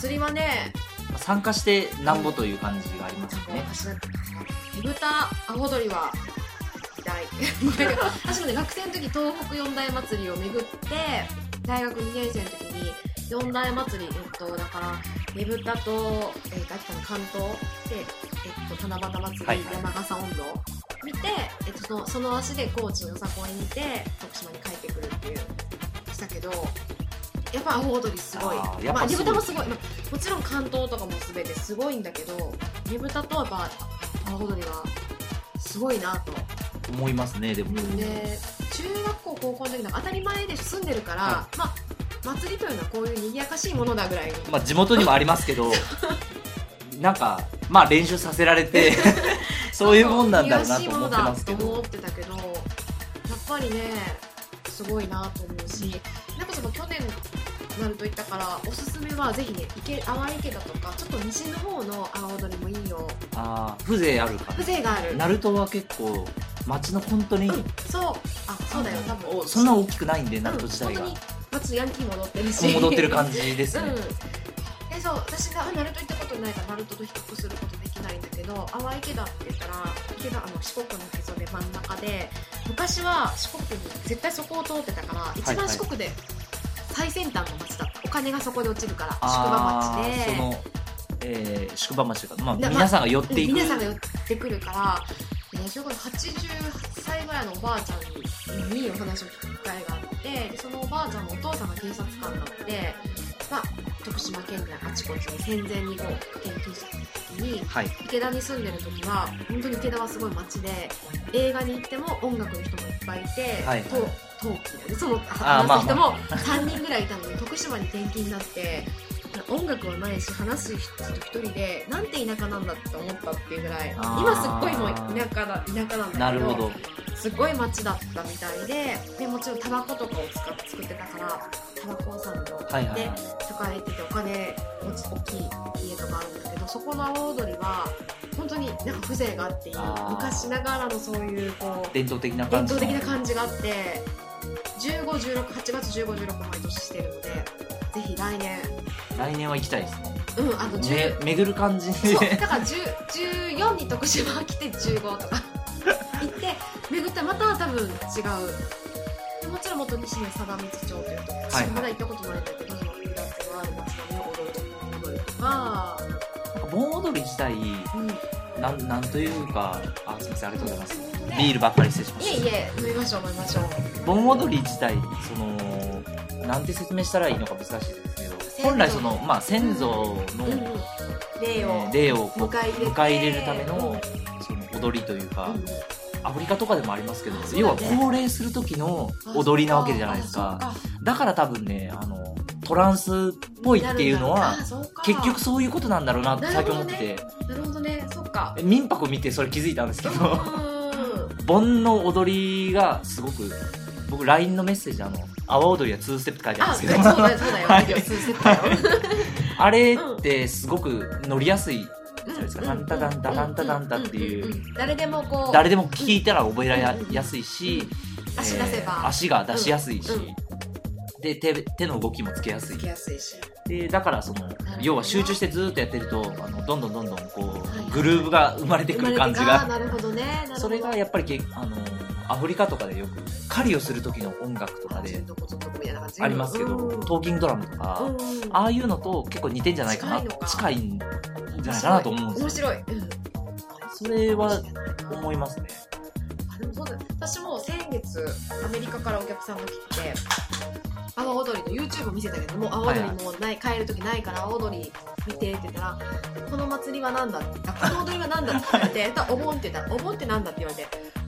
祭りはね参加してなんぼという感じがありますよね。ぶた青踊りは大 私もね学生の時東北四大祭りを巡って大学2年生の時に四大祭りえっとだからねぶたと、えー、秋田の関東で、えっと、七夕祭り、はいはい。山笠温度見て、えっと、そのその足で高知のよさこいに見て徳島に帰ってくるっていうしたけどやっぱ青踊りすごい。あーやっぱまあ、ねぶたもすすごい、まあ、もちろん関東とかも全てすごいんだけどねぶたとやっぱ青踊りはすごいなと。思いますねでも、で中学校高校の時なんか当たり前で住んでるから、はまあ祭りというのはこういう賑やかしいものだぐらいの。まあ、地元にもありますけど なんかまあ練習させられて そういうもんなんだろうなと思ってますけしいものだと思ってたけどやっぱりねすごいなと思うしなんかその去年なると言ったからおすすめはぜひね池淡池だとかちょっと西の方の阿波踊りもいいよ。ああ風情あるか。風情がある。ナルトは結構街の本当に、うんそう。あそうだよ多分。おそんな大きくないんでナルト自体が、うん本当にまずヤンキー戻ってるし。戻ってる感じですね、うん。でそう私があナルト行ったことないからナルトと比較することできないんだけど淡池田って言ったら池田あの四国のへそで真ん中で昔は四国に絶対そこを通ってたから一番四国で最先端の町だった。お金がそこで落ちるから宿場あ町で。ーその、えー、宿場町とか、まあ、な皆さんが寄っていく、皆さんが寄ってくるから、ね、それこそ88歳ぐらいのおばあちゃんにお話を聞く機会があってでそのおばあちゃんのお父さんが警察官だって、まあ、徳島県内あちこちに戦前にこう転勤した。時にはい。池田に住んでる時は本当に池田はすごい街で映画に行っても音楽の人もいっぱいいて、はい。と陶器だよねその話す人まあ。も3人ぐらいいたのに徳島に転勤になって音楽はないし話す人一人でなんて田舎なんだって思ったっていうぐらい今すっごいもう田舎だ田舎なんだけどなるほど。すごい街だったみたいででもちろんタバコとかを使って作ってたからタバコ屋さんのはいはいではい。とか行っててお金持ち大きい家とかあるんだけどそこの阿波踊りは本当になんか風情があっていい。昔ながらのそういうこう伝統的な伝感じの。統的な感じがあって1516 8月1516毎年してるのでぜひ来年。来年は行きたいですね。うんあの10、ね巡る感じそうでだから10 14に徳島来て15とか。行って巡ったらまた多分違う。でもちろん元西の貞光町というとこはい私まだ行ったことないんだけど、その裏手のある町並みを踊る踊りとか、盆踊り自体うん、なんなんというかあすみませんありがとうございます。ね。ビールばっかり失礼しまいえしいえ飲みましょう飲みましょう。た盆踊り自体そのなんて説明したらいいのか難しいですけど祖。本来そのまあ先祖の、うん。うん例を、をこう迎え入れるためのその踊りというか、うん。アフリカとかでもありますけど、要は高齢する時の踊りなわけじゃないですか。あだから多分ねあのトランスっぽいっていうのは結局そういうことなんだろうなって最近思ってて、なるほどね。そっか。民泊見てそれ気づいたんですけど。うん。盆の踊りがすごく僕 LINE のメッセージあの阿波踊りは2ステップって書いてあるんですけど。あれってすごく乗りやすいじゃないですか、うんタンタタンタタンタタンタっていう、んんん。誰でもこう。誰でも聞いたら覚えられやすいし、足出せば、えー足が出しやすいし、で手手の動きもつけやすい。でだからそのど要は集中してずーっとやってるとあのどんどんどんどんこい。うグルーヴが生まれてくる感じが。なるほどねそれがやっぱりけあのアフリカとかでよく狩りをする時の音楽とかでありますけど、うんトーキングドラムとか、うんああいうのと結構似てんじゃないかな近いんじゃないかなと思うんですよ面白い、うん、それは思いますねあでもそうだ私も先月アメリカからお客さんが来て阿波踊りの YouTube を見せたけどもう阿波踊りもうない、帰る時ないから阿波踊り見てって言ったら「この祭りは何だ?」あこの踊りは何だ?」って言われて「お盆」って言ったら「お盆って何だ?」って言われて「何て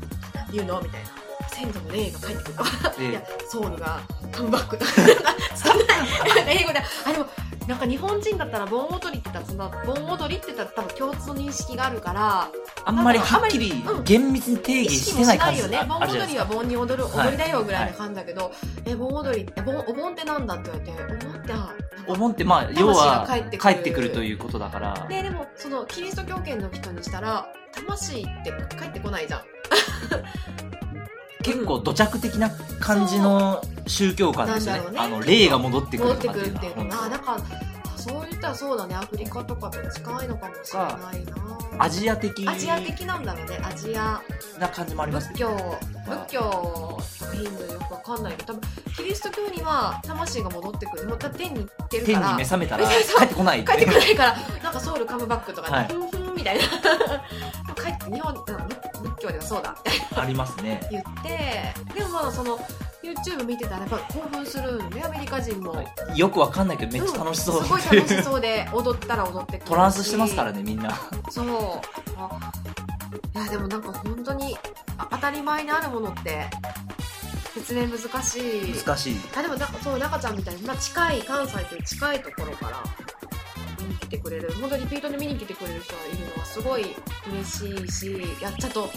言うの?」みたいな。先祖の霊が帰ってくる。とかでいやソウルがカムバックとか そんな 英語で。あでもなんか日本人だったら盆踊りって言ったら盆踊りって言ったら多分共通の認識があるからあんまりはっきりうん。厳密に定意義してなない感じよね。盆踊りは盆に踊るはい踊りだよぐらいの感じだけど、え盆踊りえ盆お盆ってなんだって言われてお盆ってあお盆ってまあ要は帰ってくる。ということだから。ででもそのキリスト教圏の人にしたら魂って帰ってこないじゃん。結構土着的な感じの宗教観ですよねね。あの霊が戻ってくるっていうのは。がだからあそう言ったらそうだね。アフリカとかと近いのかもしれないな。アジア的アジア的なんだろうね。アジア。な感じもあります。仏教仏教ヒンドよくわかんないけど多分キリスト教には魂が戻ってくる。また天に行ってる天にから目覚めたら 帰ってこない帰ってこないからなんかソウルカムバックとかはい。ねふんふんみたいな。帰って日本うん仏教ではそうだって。ありますね。言って。でもまあその YouTube 見てたらやっぱ興奮するんでアメリカ人も、よくわかんないけどめっちゃ楽しそう。うんすごい楽しそうで踊ったら踊ってトランスしてますからねみんな。そう。あいやでもなんか本当にあ当たり前にあるものって説明難しい。難しい。あでもなんかそう中ちゃんみたいに、まあ、近い関西という近いところから見に来てくれる。本当にリピートで見に来てくれる人がいるのはすごい嬉しいしいやちゃんと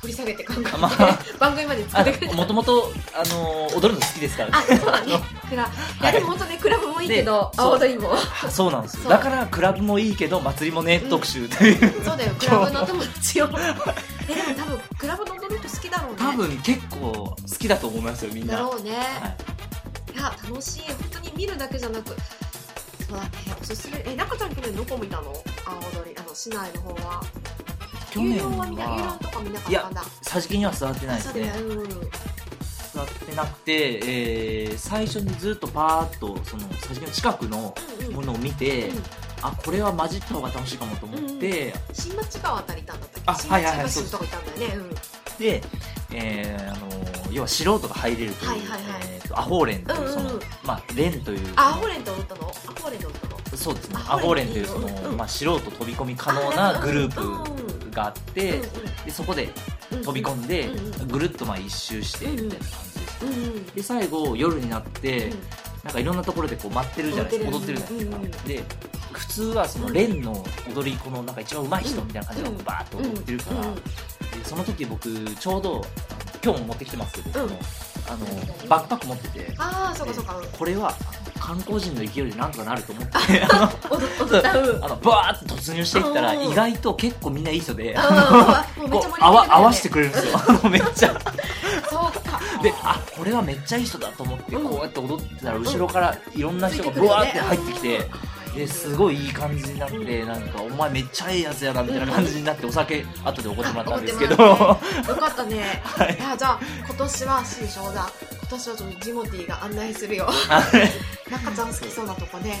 掘り下げて考えて、まあ 番組まで作あってくれて。もともとあの踊るの好きですからあそうだね。クラ い。やでも本当ねクラブもいいけどで青踊りも。あそうなんです。だからクラブもいいけど祭りもね、特集。というそうだよ。クラブの友達をえでも多分クラブの踊る人好きだろうね。多分結構好きだと思いますよみんな。だろうね、はい。いや楽しい。本当に見るだけじゃなくそうだね。おすすめえ中ちゃん去年どこ見たの？青踊りあの市内の方は。去年は？見な有料はとか見なかったんだ。桟敷には座ってないですね。ようん。座ってなくて、えー最初にずっとパーッとその桟敷の近くのうんうん。ものを見て、うん。あこれは混じった方が楽しいかもと思って、新町川あたりいたんだったっけ？あ新はいはいはい町橋のとこいたんだよね。うん。で、えーあの要は素人が入れるという、はいはいはい。えーとアホーレンというその、うんうんうん。まあレンというあアホレンって踊ったの？アホレンで踊ったの？そうですね。アホーレレンというその、うんまあ、素人飛び込み可能なグループがあって、でそこでうんうん。飛び込んで、うんうんぐるっとまあ一周してみたいな感じ。です、うんうん。で最後夜になって、うん。なんかいろんなところでこう待ってるじゃないですか踊踊っっててるるじゃないですか、うんうん。で普通はそのレンの踊り子のなんか一番上手い人みたいな感じでうん。バーッと踊ってるから、うんうんでその時僕ちょうど今日も持ってきてますけど、うん。あのバックパック持っててああそうかそうか。うんこれは観光人の勢いでなんとかなると思って あのあのバーッと突入していったらうん。意外と結構みんないい人で 合わ合わせてくれるんですよ。めっちゃ。そうか。であこれはめっちゃいい人だと思ってうん。こうやって踊ってたら後ろからいろんな人がブワーって入ってきてですごいいい感じになってなんかお前めっちゃいいやつやなみたいな感じになってお酒後でおごってもらったんですけど。あおごってもらってよかったね、はい。い、やじゃあ今年は新章だ今年はちょっとジモティーが案内するよ。中ちゃん好きそうなとこね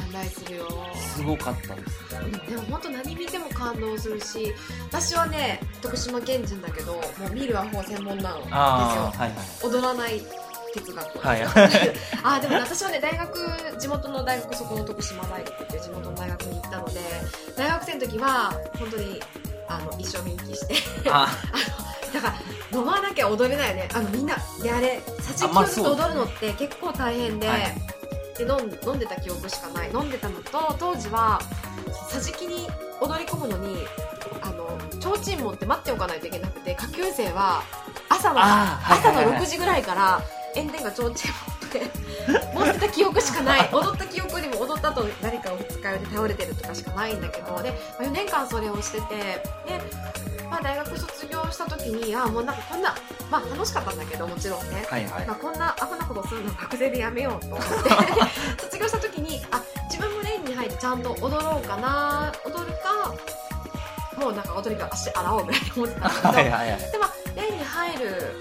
案内するよ。すごかったです。でも本当何見ても感動するし私はね徳島県人だけどもう見るアホ専門なんですよ。ああはい。踊らない哲学はいはい。あでもね私はね大学地元の大学そこの徳島大学っていう地元の大学に行ったので大学生の時は本当にあの一生見行きして。あ。だから飲まなきゃ踊れないよね。あのみんなであれさあまあちきを踊るのって結構大変で,、はい。で飲んでた記憶しかない。飲んでたのと当時はさじきに踊り込むのにあの提灯持って待っておかないといけなくて下級生は朝の朝のはいはい6時ぐらいから炎天下提灯持って持ってた記憶しかない。踊った記憶にも踊った後誰かを二日酔いで倒れてるとかしかないんだけど で、まあ、4年間それをしててで、まあ、大学卒業した時にあもうなんかこんなまあ楽しかったんだけどもちろんね、はいはい。まあ、こんなアホなことするの学生でやめようと思って。卒業した時にあ自分もレーンに入ってちゃんと踊ろうかな踊るかもうなんか踊りか足洗おうぐらいに思ってたんだけど、はいはいはい。でまあレーンに入る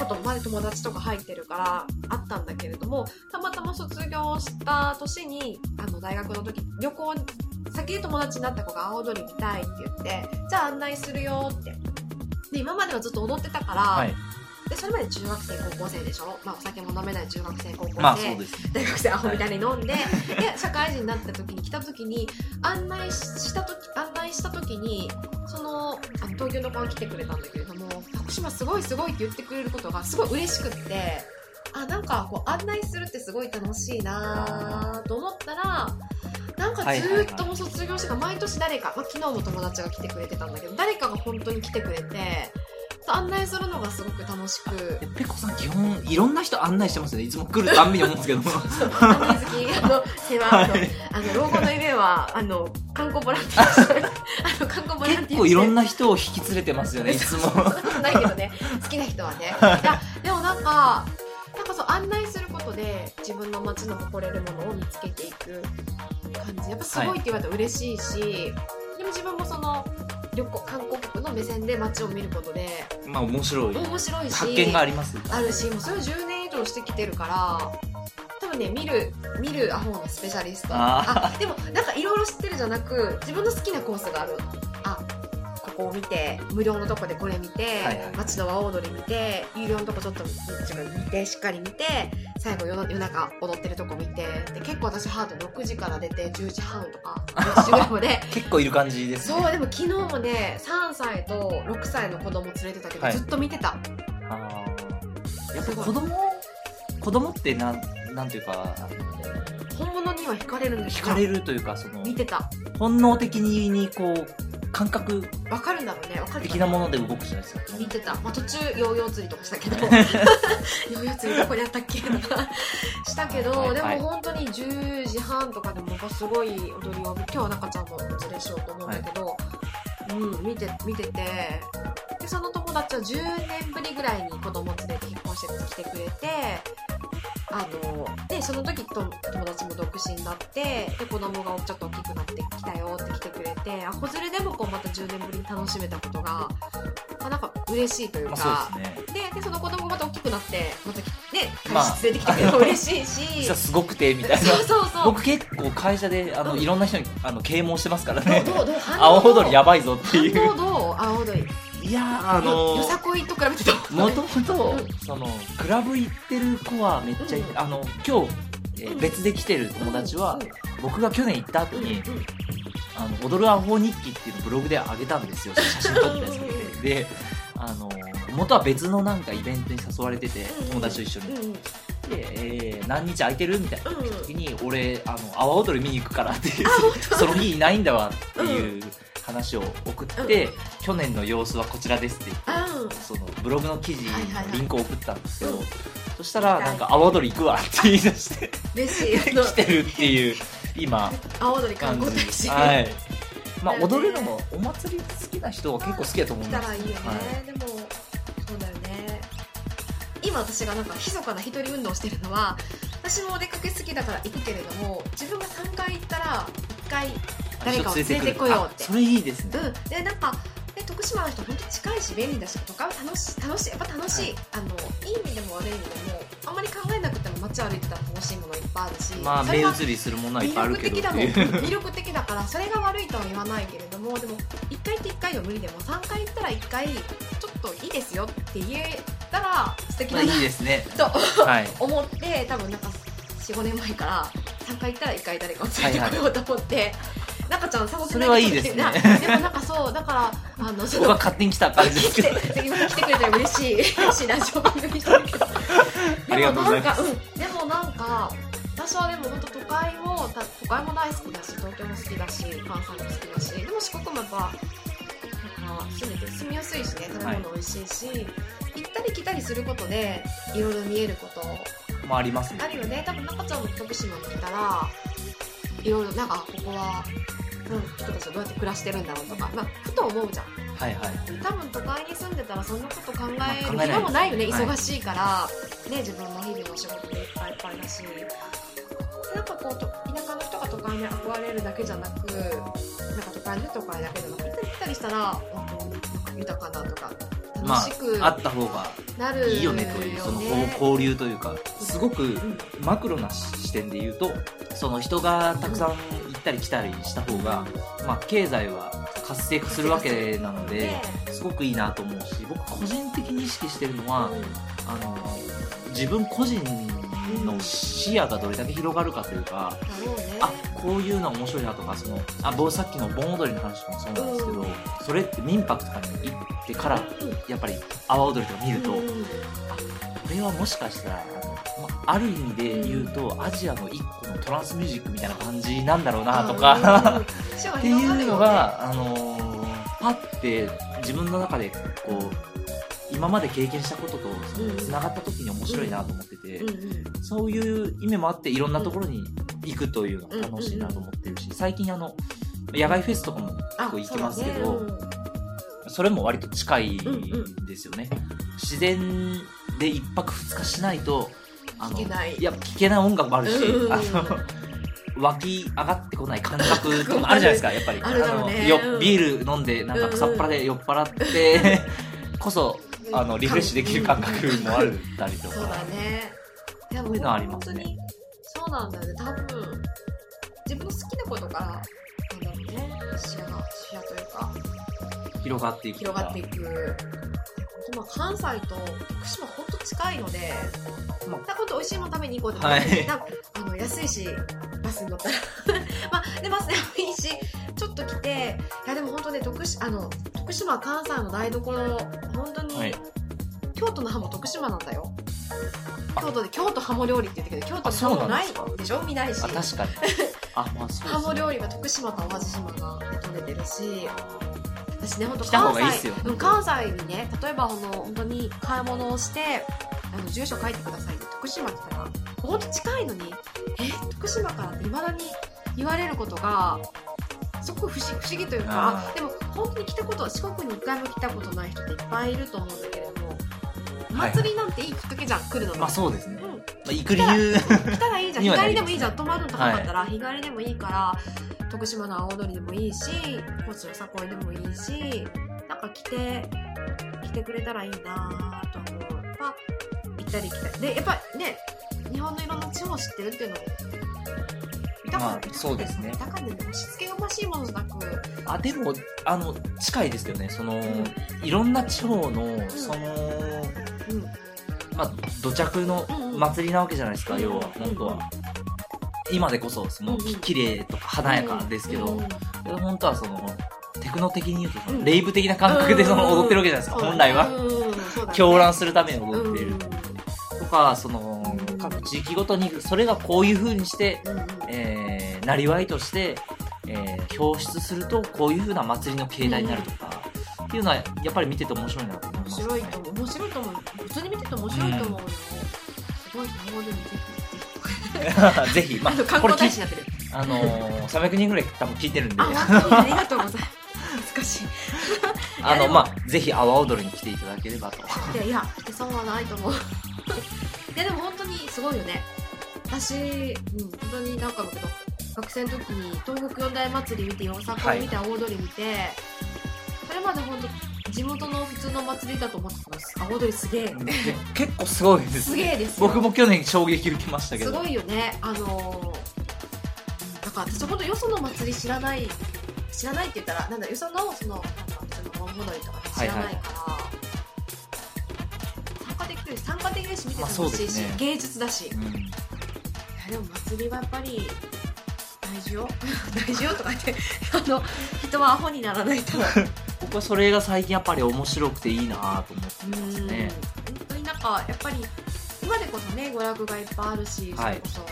ことまで友達とか入ってるからあったんだけれどもたまたま卒業した年にあの大学の時旅行先で友達になった子が青鳥見たいって言ってじゃあ案内するよって。で今まではずっと踊ってたから、はい。でそれまで中学生高校生でしょ、まあ、お酒も飲めない中学生高校生、まあ大学生アホみたいに飲んで、で社会人になった時に来た時に案内した時案内した時にそのあの東京の子が来てくれたんだけれども徳島すごいすごいって言ってくれることがすごい嬉しくってあなんかこう案内するってすごい楽しいなと思ったらなんかずーっともう卒業してから毎年誰か、まあ、昨日も友達が来てくれてたんだけど誰かが本当に来てくれて案内するのがすごく楽しく。えペコさん基本いろんんな人案内してますよね。いつも来るたんびに思うんですけど。案内好きあの世話はい。あの老後の夢はあの観光ボランティアあの観光ボランティア結構いろんなな人を引き連れてますよねいつも。ないけどね 好きな人はね。いやでもなんかなんかそう案内することで自分の街の誇れるものを見つけていく感じ。やっぱすごいって言われたら嬉しいし、でも自分もその旅行観光客の目線で街を見ることでまあ面白い。面白いし発見があります。あるしもうそれを10年以上してきてるから多分ね見る見るアホのスペシャリスト。ああでもなんかいろいろ知ってるじゃなく自分の好きなコースがある。あここを見て無料のとこでこれ見て、はいはい街の和踊り見て有料のとこちょっと自分見てしっかり見て最後夜夜中踊ってるとこ見てで結構私ハート6時から出て10時半とか10時ぐらいまで。結構いる感じですね。そうでも昨日もね3歳と6歳の子供連れてたけど、はい。ずっと見てた。あやっぱ子供子供ってなんなんていうか本物には惹かれるんです惹かれるというかその見てた。本能的にこう感覚。わかるんだろうね。わかる的なもので動くじゃないですか見てた、まあ、途中ヨーヨー釣りとかしたけど。ヨーヨー釣りどこにあったっけとか。したけど、はいはい。でも本当に10時半とかでもすごい踊りを。今日は中ちゃんもお連れしようと思うんだけど、うん見て見てて。でその友達は10年ぶりぐらいに子供連れて引っ越してきてくれてあのでその時と友達も独身になってで子供がちょっと大きくなってきたよって来てくれてあ子連れでもこうまた10年ぶりに楽しめたことがあなんか嬉しいというまかあ、そうですね。ででその子供がまた大きくなってまたきねまあ。会社連れてきてくれるの 嬉しいし、実はすごくてみたいな。そうそうそう。僕結構会社であの、うん。いろんな人にあの啓蒙してますからね。青踊りやばいぞっていう。反応どう青踊りいやーあのよよさこいと比べてもともとうんそのクラブ行ってる子はめっちゃうん。あの今日、えー別で来てる友達は、僕が去年行った後に、うん。うんあの踊るアホ日記っていうのをブログで上げたんですよ。写真撮ったやつうんで。であの元は別のなんかイベントに誘われててうん。友達と一緒に、うん。うんで、えー何日空いてるみたいなうんうん。時に俺あの阿波踊り見に行くからってその日いないんだわっていう話を送って、うん去年の様子はこちらですって言ってうんそのブログの記事はいはいはいのリンクを送ったんですけど、うん。そしたらなんか阿波踊り行くわって言い出して 嬉しい。来てるっていう今青踊り観感じ光大使。はい。まあ踊るのもお祭り好きな人は結構好きだと思います来たらいいよね、はい。でもそうだよね。今私がなんか密かな一人運動をしてるのは私もお出かけ好きだから行くけれども自分が3回行ったら1回誰かを連れてこようって。あそれいいですね、うん、でなんかで徳島の人本当近いし便利だし都会は楽しい楽しいやっぱ楽しい、はい。あのいい意味でも悪い意味でもあんまり考えなくても街歩いてたら楽しいものいっぱいあるし、まあ目移りするものはいっぱいあるけど魅力的だもんっていう。魅力的だからそれが悪いとは言わないけれどもでも1回って1回は無理でも3回行ったら1回ちょっといいですよって言えたら素敵まあだないいですね。とはい。思って多分なんか45年前から3回行ったら1回誰かを連れてこようと思って、中ちゃんサボってそれはいいですね。な でもなんかそうだからあの僕は勝手に来た感じです来けどて今来てくれたら嬉しい嬉しいラジオ番組してるけど。でもなんか、うん、でもなんか私はでも本当都会もた都会も大好きだし東京も好きだし関西も好きだしでも四国もやっぱ住んでて住みやすいしね食べ物美味しいし、行ったり来たりすることでいろいろ見えることもありますね。あるよね。多分中ちゃんも徳島に来たらいろいろなんかここは、うん、人たちはどうやって暮らしてるんだろうとか、まあ、ふと思うじゃん。はいはい。多分都会に住んでたらそんなこと考える暇もないよね、はい忙しいから、ね、自分の日々の仕事でいっぱいいっぱいだし。なんかこうと田舎の人が都会に憧れるだけじゃなくなんか都会の都会だけじゃなく行ったりしたら本当になんか豊かなとかまああった方がいいよねというその交流というかすごくうん。マクロな視点で言うとその人がたくさん行ったり来たりした方が、まあ、経済は活性化するわけなのですごくいいなと思うし僕個人的に意識してるのは、あの自分個人の視野がどれだけ広がるかというか、あこういうの面白いなとかそのあ僕さっきの盆踊りの話もそうなんですけど、うん。それって民泊とかに行ってからうんやっぱり阿波踊りとか見ると、うん。これはもしかしたらあの、まあ、ある意味で言うと、アジアの一個のトランスミュージックみたいな感じなんだろうなとか、うん。っていうのが、あのーパッて自分の中でこう今まで経験したこととうんつながった時に面白いなと思ってて、そういう意味もあっていろんなところに行くというのが楽しいなと思ってるし、最近あの野外フェスとかも結構行きますけど、それも割と近いんですよね、自然で一泊二日しないとあの聞けない。や聞けない音楽もあるし、うんあの湧き上がってこない感覚とかあるじゃないですか やっぱり。あのようんビール飲んでなんか草っぱらで酔っ払ってこそあのリフレッシュできる感覚もあるたりとか。そうだね。いやそういうのありますね。本当にそうなんだよね多分。自分の好きなことからなんだろうね視野が視野というか。広がっていく広がっていくまあ関西と徳島本当近いので、ままあ、本当美味しいもの食べに行こうって、はい。なんかあの安いしバスに乗ったら。まあでバスでもいいしちょっと来て。いやでも本当ね徳島あの徳島は関西の台所本当に、はい。京都の歯も徳島なんだよ。京都で京都ハモ料理って言ったけど京都にハモないでしょ？見ないし。あ確かに。あまあそうです、ね、ハモ料理は徳島と淡路島が認めてるし私ね本当関西うん関西にね例えばあの本当に買い物をしてあの住所書いてくださいって徳島って言ったら本当近いのにえ徳島からっていまだに言われることがすごく不思不思議というかでも本当に来たことは四国に一回も来たことない人っていっぱいいると思うんだけれどもはい祭りなんていいきっかけじゃん来るのに、まあそうですね、うん。まあ、行く理由来たらいいじゃん。日帰りでもいいじゃん。泊まるの高かったら、日帰りでもいいから徳島の青踊りでもいいし高知のさこいでもいいしなんか来て来てくれたらいいなと思う。やっぱ行ったり来たり。でやっぱね日本のいろんな地方を知ってるっていうのもまあそうですね。だからね。押し付けがましいものじゃなく。あでもあの近いですよね。その、ん。いろんな地方のその、うん。まあ土着の祭りなわけじゃないですか、要は本当は、今でこそその、うんうん。綺麗とか華やかですけど、うんけど本当はそのテクノ的に言うとその、うん。レイブ的な感覚でその踊ってるわけじゃないですか、本来は、うんね狂乱するために踊っている、うんとかそのうん。各地域ごとにそれがこういう風にして、うんうん。えー、なりわいとして、えー表出するとこういう風な祭りの形態になるとか、っていうのはやっぱり見てて面白いなと思い面ます、白いと思う面白いと思う普通に見てて面白いと思うよ、すごいなもうでもぜひ ぜひ、まあ観光大使になってる。あのー、300人ぐらい多分聞いてるんで、あありがとうございます。恥ずかしい。あの、まあ、ぜひ、阿波踊りに来ていただければと。いやいや来て損はないと思う。いやでも本当にすごいよね。私、うん、本当になんかだけど学生の時に東北四大祭り見て大阪を見て青踊り見て、それまで本当地元の普通の祭りだと思ってます。青踊りすげえ。結構すごいです、すげえですよ。僕も去年衝撃受けましたけど。すごいよね。あのーなんか私本当よその祭り知らない知らないって言ったらなんだよそのそのなんかその盆踊りとか知らないから、参加できるし参加できるし見ててまあそう楽しいし、ですね。芸術だし。いうん。やでも祭りはやっぱり大事よ。大事よとか言って あの人はアホにならないと。僕はそれが最近やっぱり面白くていいなと思ってますね。本当になんかやっぱり今でこそね娯楽がいっぱいあるし、はい。それこそ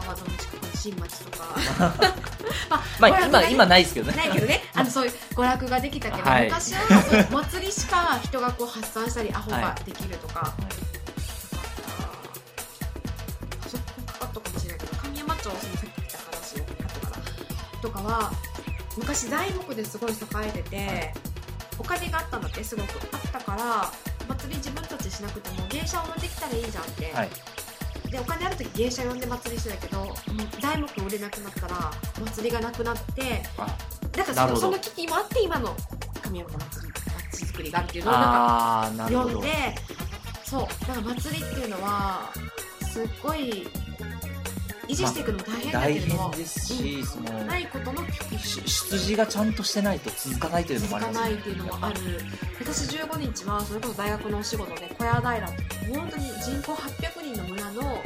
あの泡の近くの新町とか。ままあ、今、今ないですけどね。ないけどね。あのそういう娯楽ができたけど、はい。昔はそういう祭りしか人がこう発散したりアホができるとか、あとかは昔材木ですごい栄えててお金があったんだってすごくあったから祭り自分たちしなくても芸者を呼んできたらいいじゃんって、はい。でお金ある時芸者呼んで祭りしてたけど材木売れなくなったら祭りがなくなってあだからそのその危機もあって今の神山の祭り町作りがっていうのをなんかあー、なるほど読んで。そうだから祭りっていうのはすっごい維持していくのも大変だ大けれども、変ですし、その、ないことの出自がちゃんとしてないと続かないというのもあります。ね続かないっていうのもある。私15日はそれこそ大学のお仕事で小屋平って本当に人口800人の村の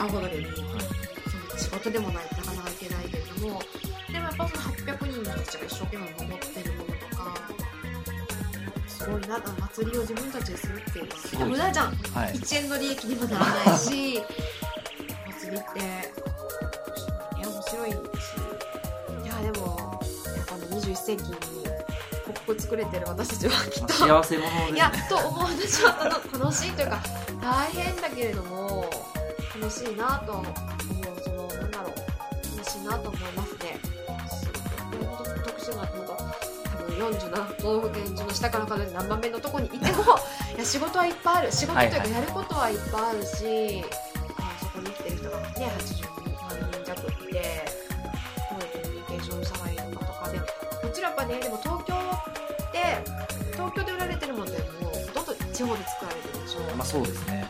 青踊りに、その仕事でもないとなかなか行けないけれどもでもやっぱその800人の人たちが一生懸命守ってるものとかすごいな祭りを自分たちでするっていう。のは無駄じゃん。はい。1円の利益にもならないし祭りって。いや面白い。しいやでもやっぱね21世紀にポップ作れてる私たちはきっまあと。幸せ者ですね。いやと思う。私は楽楽しいというか大変だけれども楽しいなと思うそのなんだろう楽しいなと思いますね。本当徳島って本当多分47都道府県中の下から数えて何番目のとこにいてもいや仕事はいっぱいある。仕事というかはいはい。やることはいっぱいあるし、あね80万人弱いてこういうコミュニケーションしたらいとかでもちろんやっぱねでも東京って東京で売られてるものってもうほとんど地方で作られてるでしょ？まあそうですね。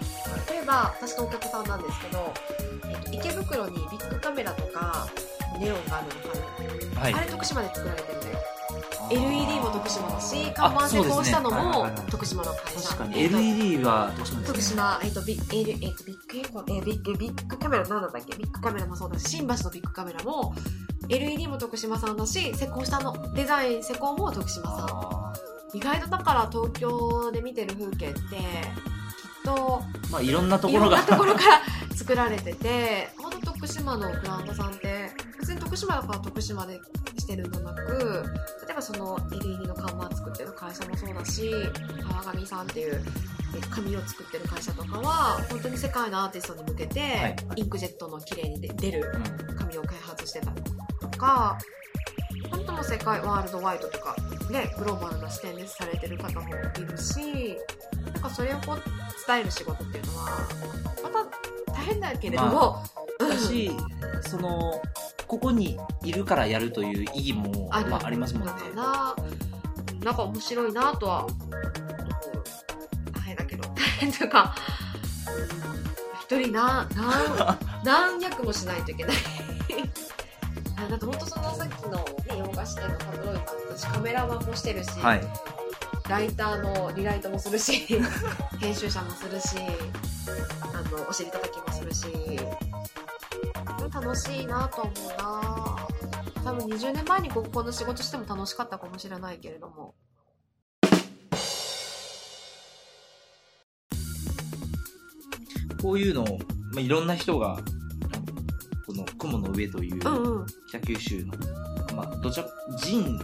例えば私のお客さんなんですけど、えっと池袋にビッグカメラとかネオンがあるのかな、はいあ。れ徳島で作られてるねあー LED も徳島だし看板施工したのも徳島の会社。確かに。えっと LED は徳ですね。島、えっと、ビッ、えっと、ビッグエコ、えービッグ、ビッグカメラ、なんだったっけ？ビッグカメラもそうだし、新橋のビッグカメラも、LED も徳島さんだし、施工したの、デザイン、施工も徳島さん。あ意外とだから東京で見てる風景って、きっとまあいろんなところが。なところから作られてて本当徳島のブランドさんって別に徳島だから徳島でしてるんじゃなく例えばその LED の看板作ってる会社もそうだし川上さんっていうえ紙を作ってる会社とかは本当に世界のアーティストに向けて、はい。インクジェットの綺麗に出出るうん。紙を開発してたりとか本当の世界ワールドワイドとかねグローバルな視点でされてる方もいるしなんかそれをこう伝える仕事っていうのはまた大変だけれども、うんだしそのここにいるからやるという意義もあまあ、ありますもんね。な。なんか面白いなとは思う大変だけど。大 変というか一人な何何役もしないといけないあだって本当そのさっきの、ね、洋菓子店のタブロイド私カメラマンもしてるし、はいライターのリライトもするし編集者もするしあのお尻叩きもするし楽しいなと思うな。多分20年前にここの仕事しても楽しかったかもしれないけれども。こういうのを、まあ、いろんな人がこの雲の上といううんうん。北九州の、まあどちらジン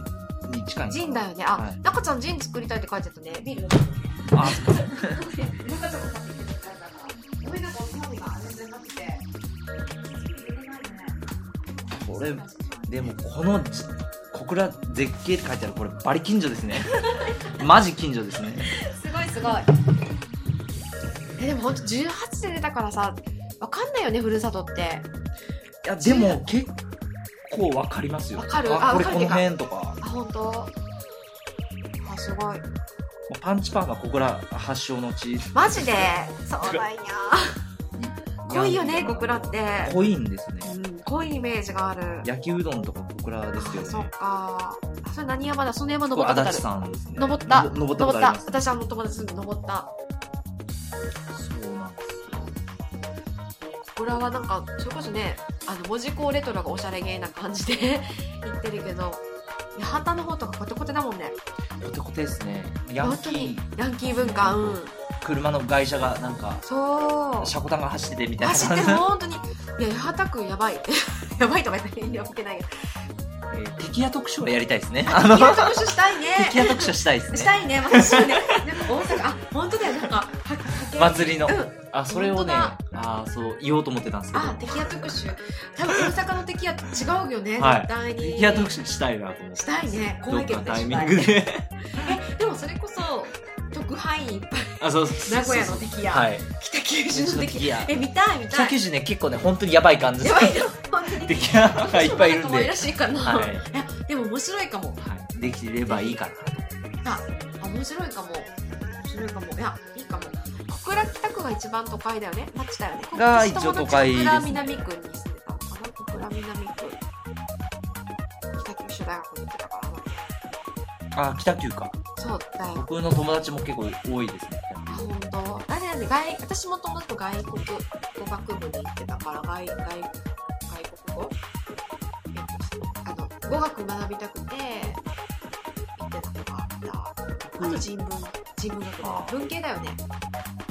に近いジンだよね。あ、はい。中ちゃんジン作りたいって書いてたね。ビールあ 中ちゃんれでもこのじ小倉絶景って書いてあるこれバリ近所ですね。マジ近所ですね。すごいすごい。えでも本当18で出たからさわかんないよねふるさとって。いやでも結構わかりますよ。わかる。あこれこの辺とか。あ本当あすごい。パンチパンが小倉発祥の地。マジで？そうなんや濃いよね小倉って。濃いんですね。うん濃いイメージがある。焼きうどんとか小倉ですよあそっねか。あそれ何山だ？その山登った足立さんですね。登った。登った登った私はもう友達住んで登った。そうなんです。よ小倉はなんかそれこそねあの文字工レトロがおしゃれげな感じで 言ってるけど八幡の方とかコテコテだもんね。コテコテですね。ヤンキ本当にー。ヤンキー文化うん。車の外車がなんかそう。車庫タンが走っててみたいな。走ってる本当に。いや八幡くんやばい。やばいとか言ってやってないよえー敵屋特集はやりたいですね。あの特集したいね。敵屋特集したいですね。したいね。私もね。なんか大阪あ本当だよ。なんかは祭りの。うん。あそれをね本あそう言おうと思ってたんですけど。あ敵屋特集。多分大阪の敵屋違うよね、はい。絶対に。敵屋特集したいなと思って。したいね。ど怖いけどね。っかタイミングで。えでもそれこそ特派員いっぱいあそう。名古屋の敵屋、はい。北九州の敵。敵屋え見たい見たい。北九州ね結構ね本当にやばい感じです。やばいよ。本当に。敵屋がいっぱいいるんで。らしいかな、はい。いやでも面白いかも。はい。できればい。いかなあ面白いかも。面白いかも。いやいいかも。小倉北区が一番都会だよね。町だよね。が一応都会です。ね小倉南区に住んでたのかな。小倉南区。北九州大学に行ってたから。なあ北九か。そうだよ僕の友達も結構多いですね。あ本当。あれなんで外私も友達と外国語学部に行ってたから外外外国語。えっとあの語学学びたくて行ってたとかあった。あと人文人文学あ部文系だよね。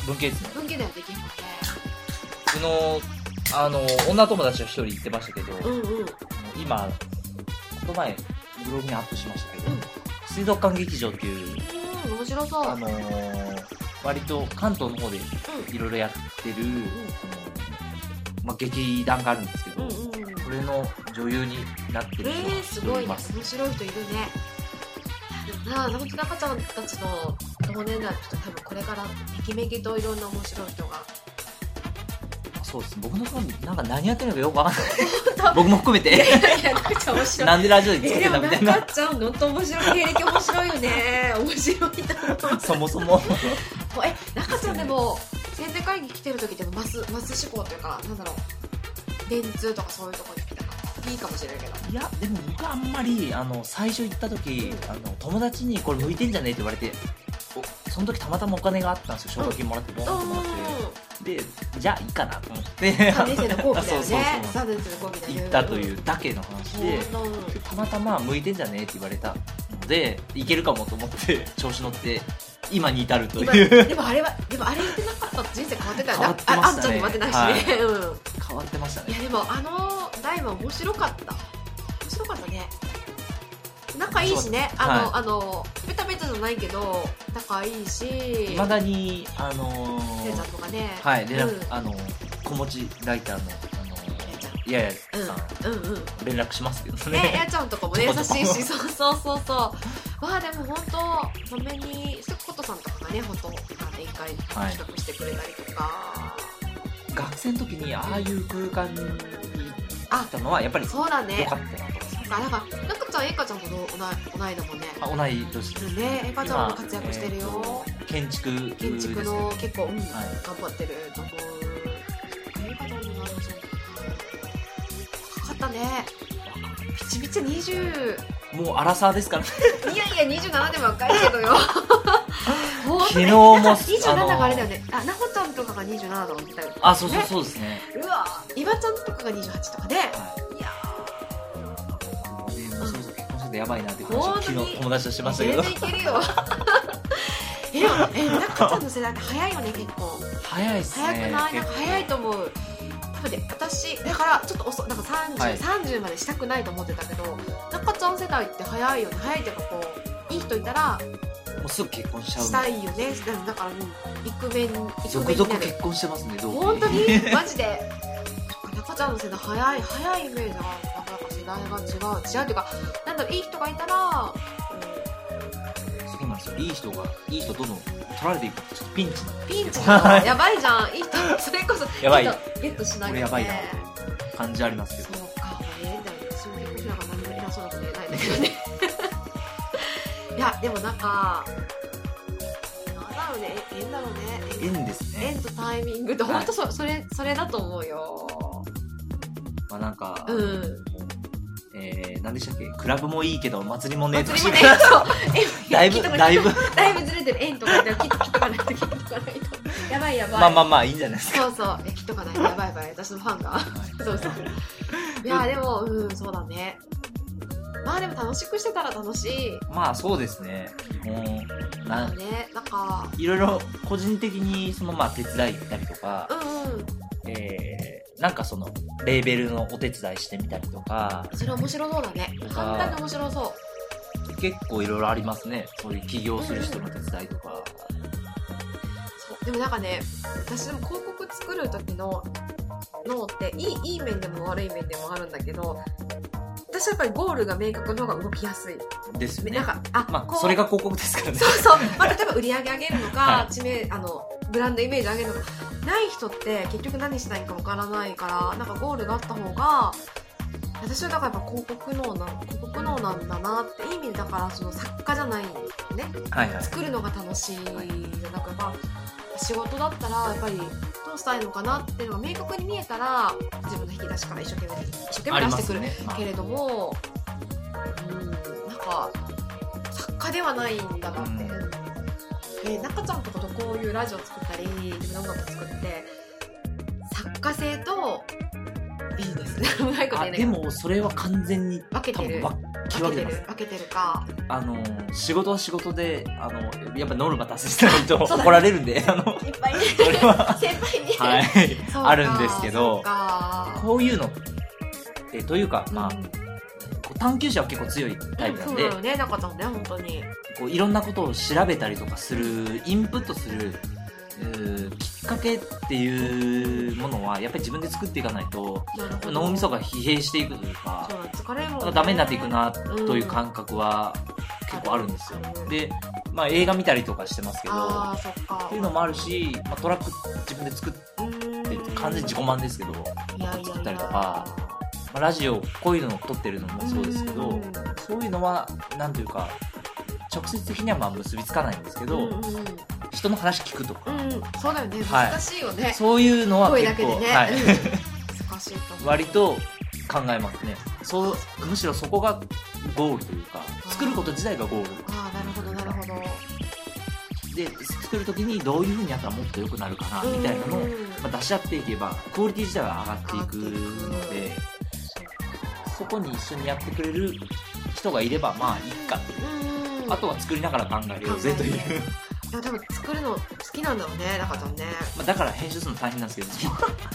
文系ですね。文系だよできるもんね。僕のあの女友達は一人言ってましたけど、うんうん。今この前ブログにアップしましたけど、うん。水族館劇場っていううん面白そう。あのー割と関東の方でいろいろやってる、そのまあ、劇団があるんですけど、それの女優になってる人がえー、す。ごい面白い人いるね。なあ本当中ちゃんたちの同年代の人多分これからめきめきといろんな面白い人がそうです。僕のファンなんか何やってるのかよくわかんない。僕も含めて。なんでラジオでつけえでもてたみたいな。中ちゃん本当面白い経歴面白いよね。面白いと思うそもそも。え中ちゃんでも全然会議来てる時でもマスマス志向というかなんだろう。電通とかそういうとこに来たからいいかもしれないけど。いやでも僕あんまりあの最初行った時あの友達にこれ向いてんじゃねえって言われて。おその時たまたまお金があったんですよ奨学金もらってボンともらって。でじゃあいいかなと思って。3年生の後期だよね。そう3年生の後期だよね。行ったというだけの話で。たまたま向いてんじゃねえって言われたのでいけるかもと思って調子乗って今に至ると今いう。でもあれはでもあれ言ってなかったら人生変わってたよ変わってましたね。ああんちゃんに言われてない。しね、うん。変わってましたね。いやでもあのライブは面白かった。面白かったね仲いいしね。あの、はい。あのベタベタじゃないけど仲いいし。いまだにあのーれいちゃんとかね。はい連絡、うん。あの子持ちライターのあのれいちゃん。いやいやさん、うん。うんうん。連絡しますけどね。ねやちゃんとかもね 優しいしそうそうそうそう。まあでも本当まめにスコットさんとかがね本当展開はい。企画してくれたりとか、学生の時にああいう空間に行ったのはやっぱり良そうだね。かったなとあなんか中ちゃんえいかちゃんと同い同いだもんね。あ同い年。ですねえいかちゃんも活躍してるよ、えーと建築建築の結構、うんはい。頑張ってると思うえいかちゃんの何歳若かったね。ピチピチ20もうアラサーですからね。いやいや27でも若いけどよ。昨昨日も27あのがあれだよね。あなほちゃんとかが27だもんみたいな。あそうそうそうですね。うわいわちゃんとかが28とかで、はいろそろ結婚しててやばいなって話を昨日友達としましたけ全ど然いけるよ。ええ中ちゃんの世代って早いよね結構。早いっすね早くない？なんか早いと思う。多分ね私だからちょっと遅なんか30、はい。30までしたくないと思ってたけど中ちゃん世代って早いよね。早いっていうかこういい人いたらもうすぐ結婚しちゃう。したいよね。だから、うん、イクメンイク続メンになる。々結婚してますね同期。本当に？マジで。中ちゃんの世代早い早いイメージがなかなか世代が違う。違うっていうかなんだろういい人がいたら、そうなんですよ。いい人がいい人どんどん取られていくってちょっとピンチなうん、ピンチなの？やばいじゃん。いい人それこそやばい。い人ゲットしないとね。やばいな感じありますけどそうか。ええんだよ私も結婚しながら何も偉そうなこと言えないんだけどね。いやでもなんかだろうね。ええんだろうね。え縁ですね。縁とタイミングって本当そ,、それそれだと思うよ。まあなんか、うんえー、何でしたっけ？クラブもいいけど祭りもねえと祭りもね だいぶだいぶ。だいぶずれてる円とか言って切っとかないと切っとかないと。やばいやばい。まあまあまあいいんじゃないですか。そうそう。え切っとかないとやばいやばい。私のファンが。そうそう。いやでもうんそうだね。まあでも楽しくしてたら楽しい。まあそうですね。もうなねなんか。いろいろ個人的にそのまあ手伝い行ったりとか、うんうん。えー、なんかそのレーベルのお手伝いしてみたりとか。それ面白そうだね。簡単に面白そう。結構いろいろありますね。そういう起業する人の手伝いとか、そう。でもなんかね私でも広告作る時ののっていいいい面でも悪い面でもあるんだけど私はやっぱりゴールが明確の方が動きやすい。ですよね。なんかあまあそれが広告ですからね。そうそう、まあ、例えば売り上げ上げるのか、はい。知名あのブランドイメージ上げるのかない人って結局何したいかわからないからなんかゴールがあった方が私はだからやっぱ広告脳なん広告脳なんだなっていい意味でだからその作家じゃないね。はいはい。作るのが楽しいじゃなっぱ仕事だったらやっぱりどうしたいのかなっていうのが明確に見えたら自分の引き出しから一生懸命一生懸命出してくるね。けれども、うん、なんか作家ではないんだなって、うんえー中ちゃんとかとこういうラジオ作ったり自分の音楽作って作家性とビジネス。うまいことあ言えないでもそれは完全に分けてる。多分けてる。分けてるか。あの仕事は仕事であのやっぱノルマ達成しないと 怒られるんであのいっぱい。ねそれは。先輩に、はい。あるんですけどこういうのってというかまあ、うん探求者は結構強いタイプなんで、そうだよね中ちゃんね本当に。こういろんなことを調べたりとかするインプットするきっかけっていうものはやっぱり自分で作っていかないと脳みそが疲弊していくというかそう疲れるもん、ね、ダメになっていくなうんという感覚は結構あるんですよ。うんで、まあ、映画見たりとかしてますけどっていうのもあるし、まあ、トラック自分で作って完全に自己満ですけど、作ったりとかまあ、ラジオこういうのを撮ってるのもそうですけど、うんそういうのはなんというか直接的にはまあ結びつかないんですけど、うんうんうん。人の話聞くとか、うんそうだよね。はい。難しいよね、そういうのは声結構、ね、はいうん。難しいと割と考えますね。そうむしろそこがゴールというか作ること自体がゴール。ああなるほどなるほど。で作る時にどういうふうにやったらもっと良くなるかなみたいなのを、うんまあ、出し合っていけばクオリティ自体は上がっていくのでそこに一緒にやってくれる人がいればまあいいか。っていううん。あとは作りながら考えようぜといういやでも作るの好きなんだろうね中ちゃんね。まあ、だから編集するの大変なんですけど。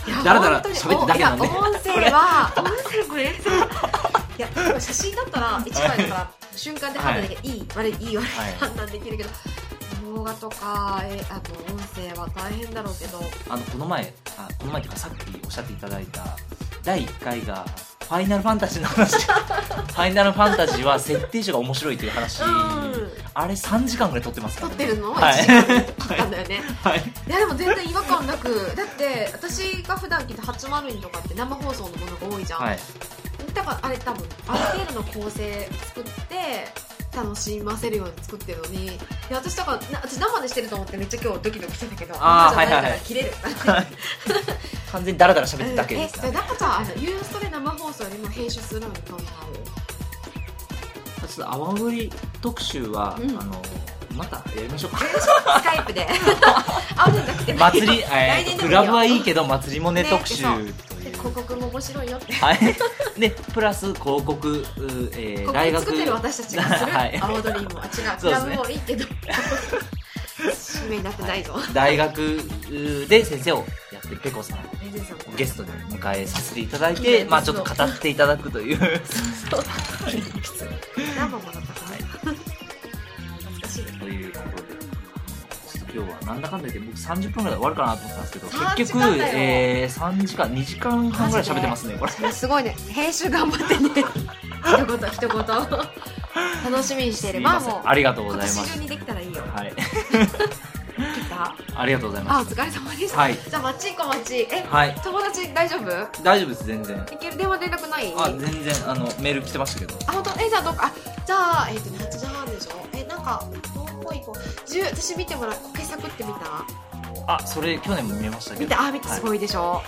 いやだらだら本当に。喋ってるだけなんで。音声は音声これ。いや写真だったら一枚だから瞬間で判断できる、い、い悪いいい悪いはい。判断できるけど動画とかえあと音声は大変だろうけど。あのこの前あこの前っていうかさっきおっしゃっていただいた第1回がファイナルファンタジーの話。ファイナルファンタジーは設定書が面白いという話、うん。あれ3時間ぐらい撮ってますから、ね、撮ってるの、はい。1時間ったんだよね。はい。いやでも全然違和感なく。だって私が普段聞いた802とかって生放送のものが多いじゃん、はい。だからあれ多分ある程度の構成作って楽しませるように作ってるのにいや私だからな私生でしてると思ってめっちゃ今日ドキドキしてたけどあー生じゃない切れる、完全にダラダラ喋ってうんるだけですから、えじゃあ中ちゃんあのユーストで生放送よりも編集するのに興味あちょっと阿波踊り特集は、うん。あのまたやりましょうか。るスカイプで。あるんじゃなくて。祭り、来えー、年でもいいよ。クラブはいいけど祭りもねね特集という広告も面白いよって。はい、でプラス広告、うえー大学に作ってる私たちがする はい。青踊りも。あ違う。そうですね。クラブもいいけど。なないぞ、大学で先生をやってるペコさん。をゲストで迎えさせていただいて、まあちょっと語っていただくという。そう。何本もだったかな。懐か今日はなんだかんだ言って僕30分ぐらいで終わるかなと思ったんですけど3結局えー、3時間2時間半ぐらい喋ってますねこれ。すごいね。編集頑張ってね。一言一言。楽しみにしているまあもうありがとうご今ざいます。年中にできたらいいよ。はい ありがとうございます。疲れ様でした、はい。じゃあマッチ行こうマッチえ、はい。友達大丈夫？大丈夫です全然。いける？電話連絡ない？あ全然あのメール来てましたけど。あ本当？えじゃあどっかあじゃあえっ、とね8時半でしょ？えなんかどこ行こう10私見てもらう。苔作ってみた？あそれ去年も見ましたけど。見てあ見てすごいでしょ、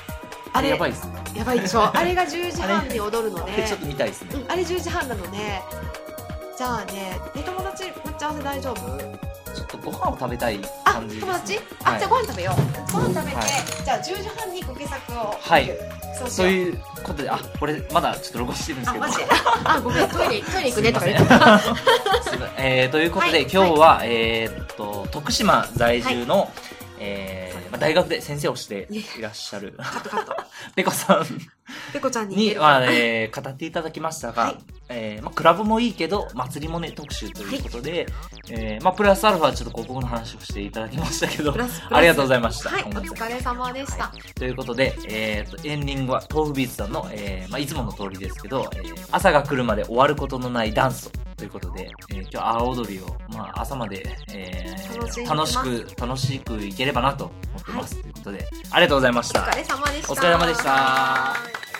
あれやばいですね。やばいでしょ？あれが10時半に踊るのでちょっと見たいですね。うん、あれ10時半なのでじゃあねえ友達待ち合わせ大丈夫？とご飯を食べたいあ感じね、友達？あ、はい。じゃあご飯食べよう。ご飯食べて、はい。じゃあ10時半に苔作を。はい。そうそういうことであこれまだちょっと録音してるんですけど。あマジあごめん。トイレ トイレ行くねとか言ってすいません。すいません。えーということで、はい。今日は、えーっと徳島在住の、えーまあ、大学で先生をしていらっしゃる。カットカット。ペコさんペコちゃんにに、まあえー語っていただきましたが、はい。えーまあ、クラブもいいけど祭りもね特集ということで、えーまあ、プラスアルファちょっと広告の話をしていただきましたけどありがとうございました、はいお疲れ様でした、ということで、えー、とエンディングは豆腐ビーツさんの、えーまあ、いつもの通りですけど、えー朝が来るまで終わることのないダンスということで、えー今日阿波踊りを、まあ、朝まで、えー楽しく楽しくいければなと思ってます、ということでありがとうございました。お疲れ様でした。お疲れ様でした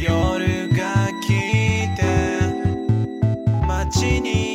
夜が来て街に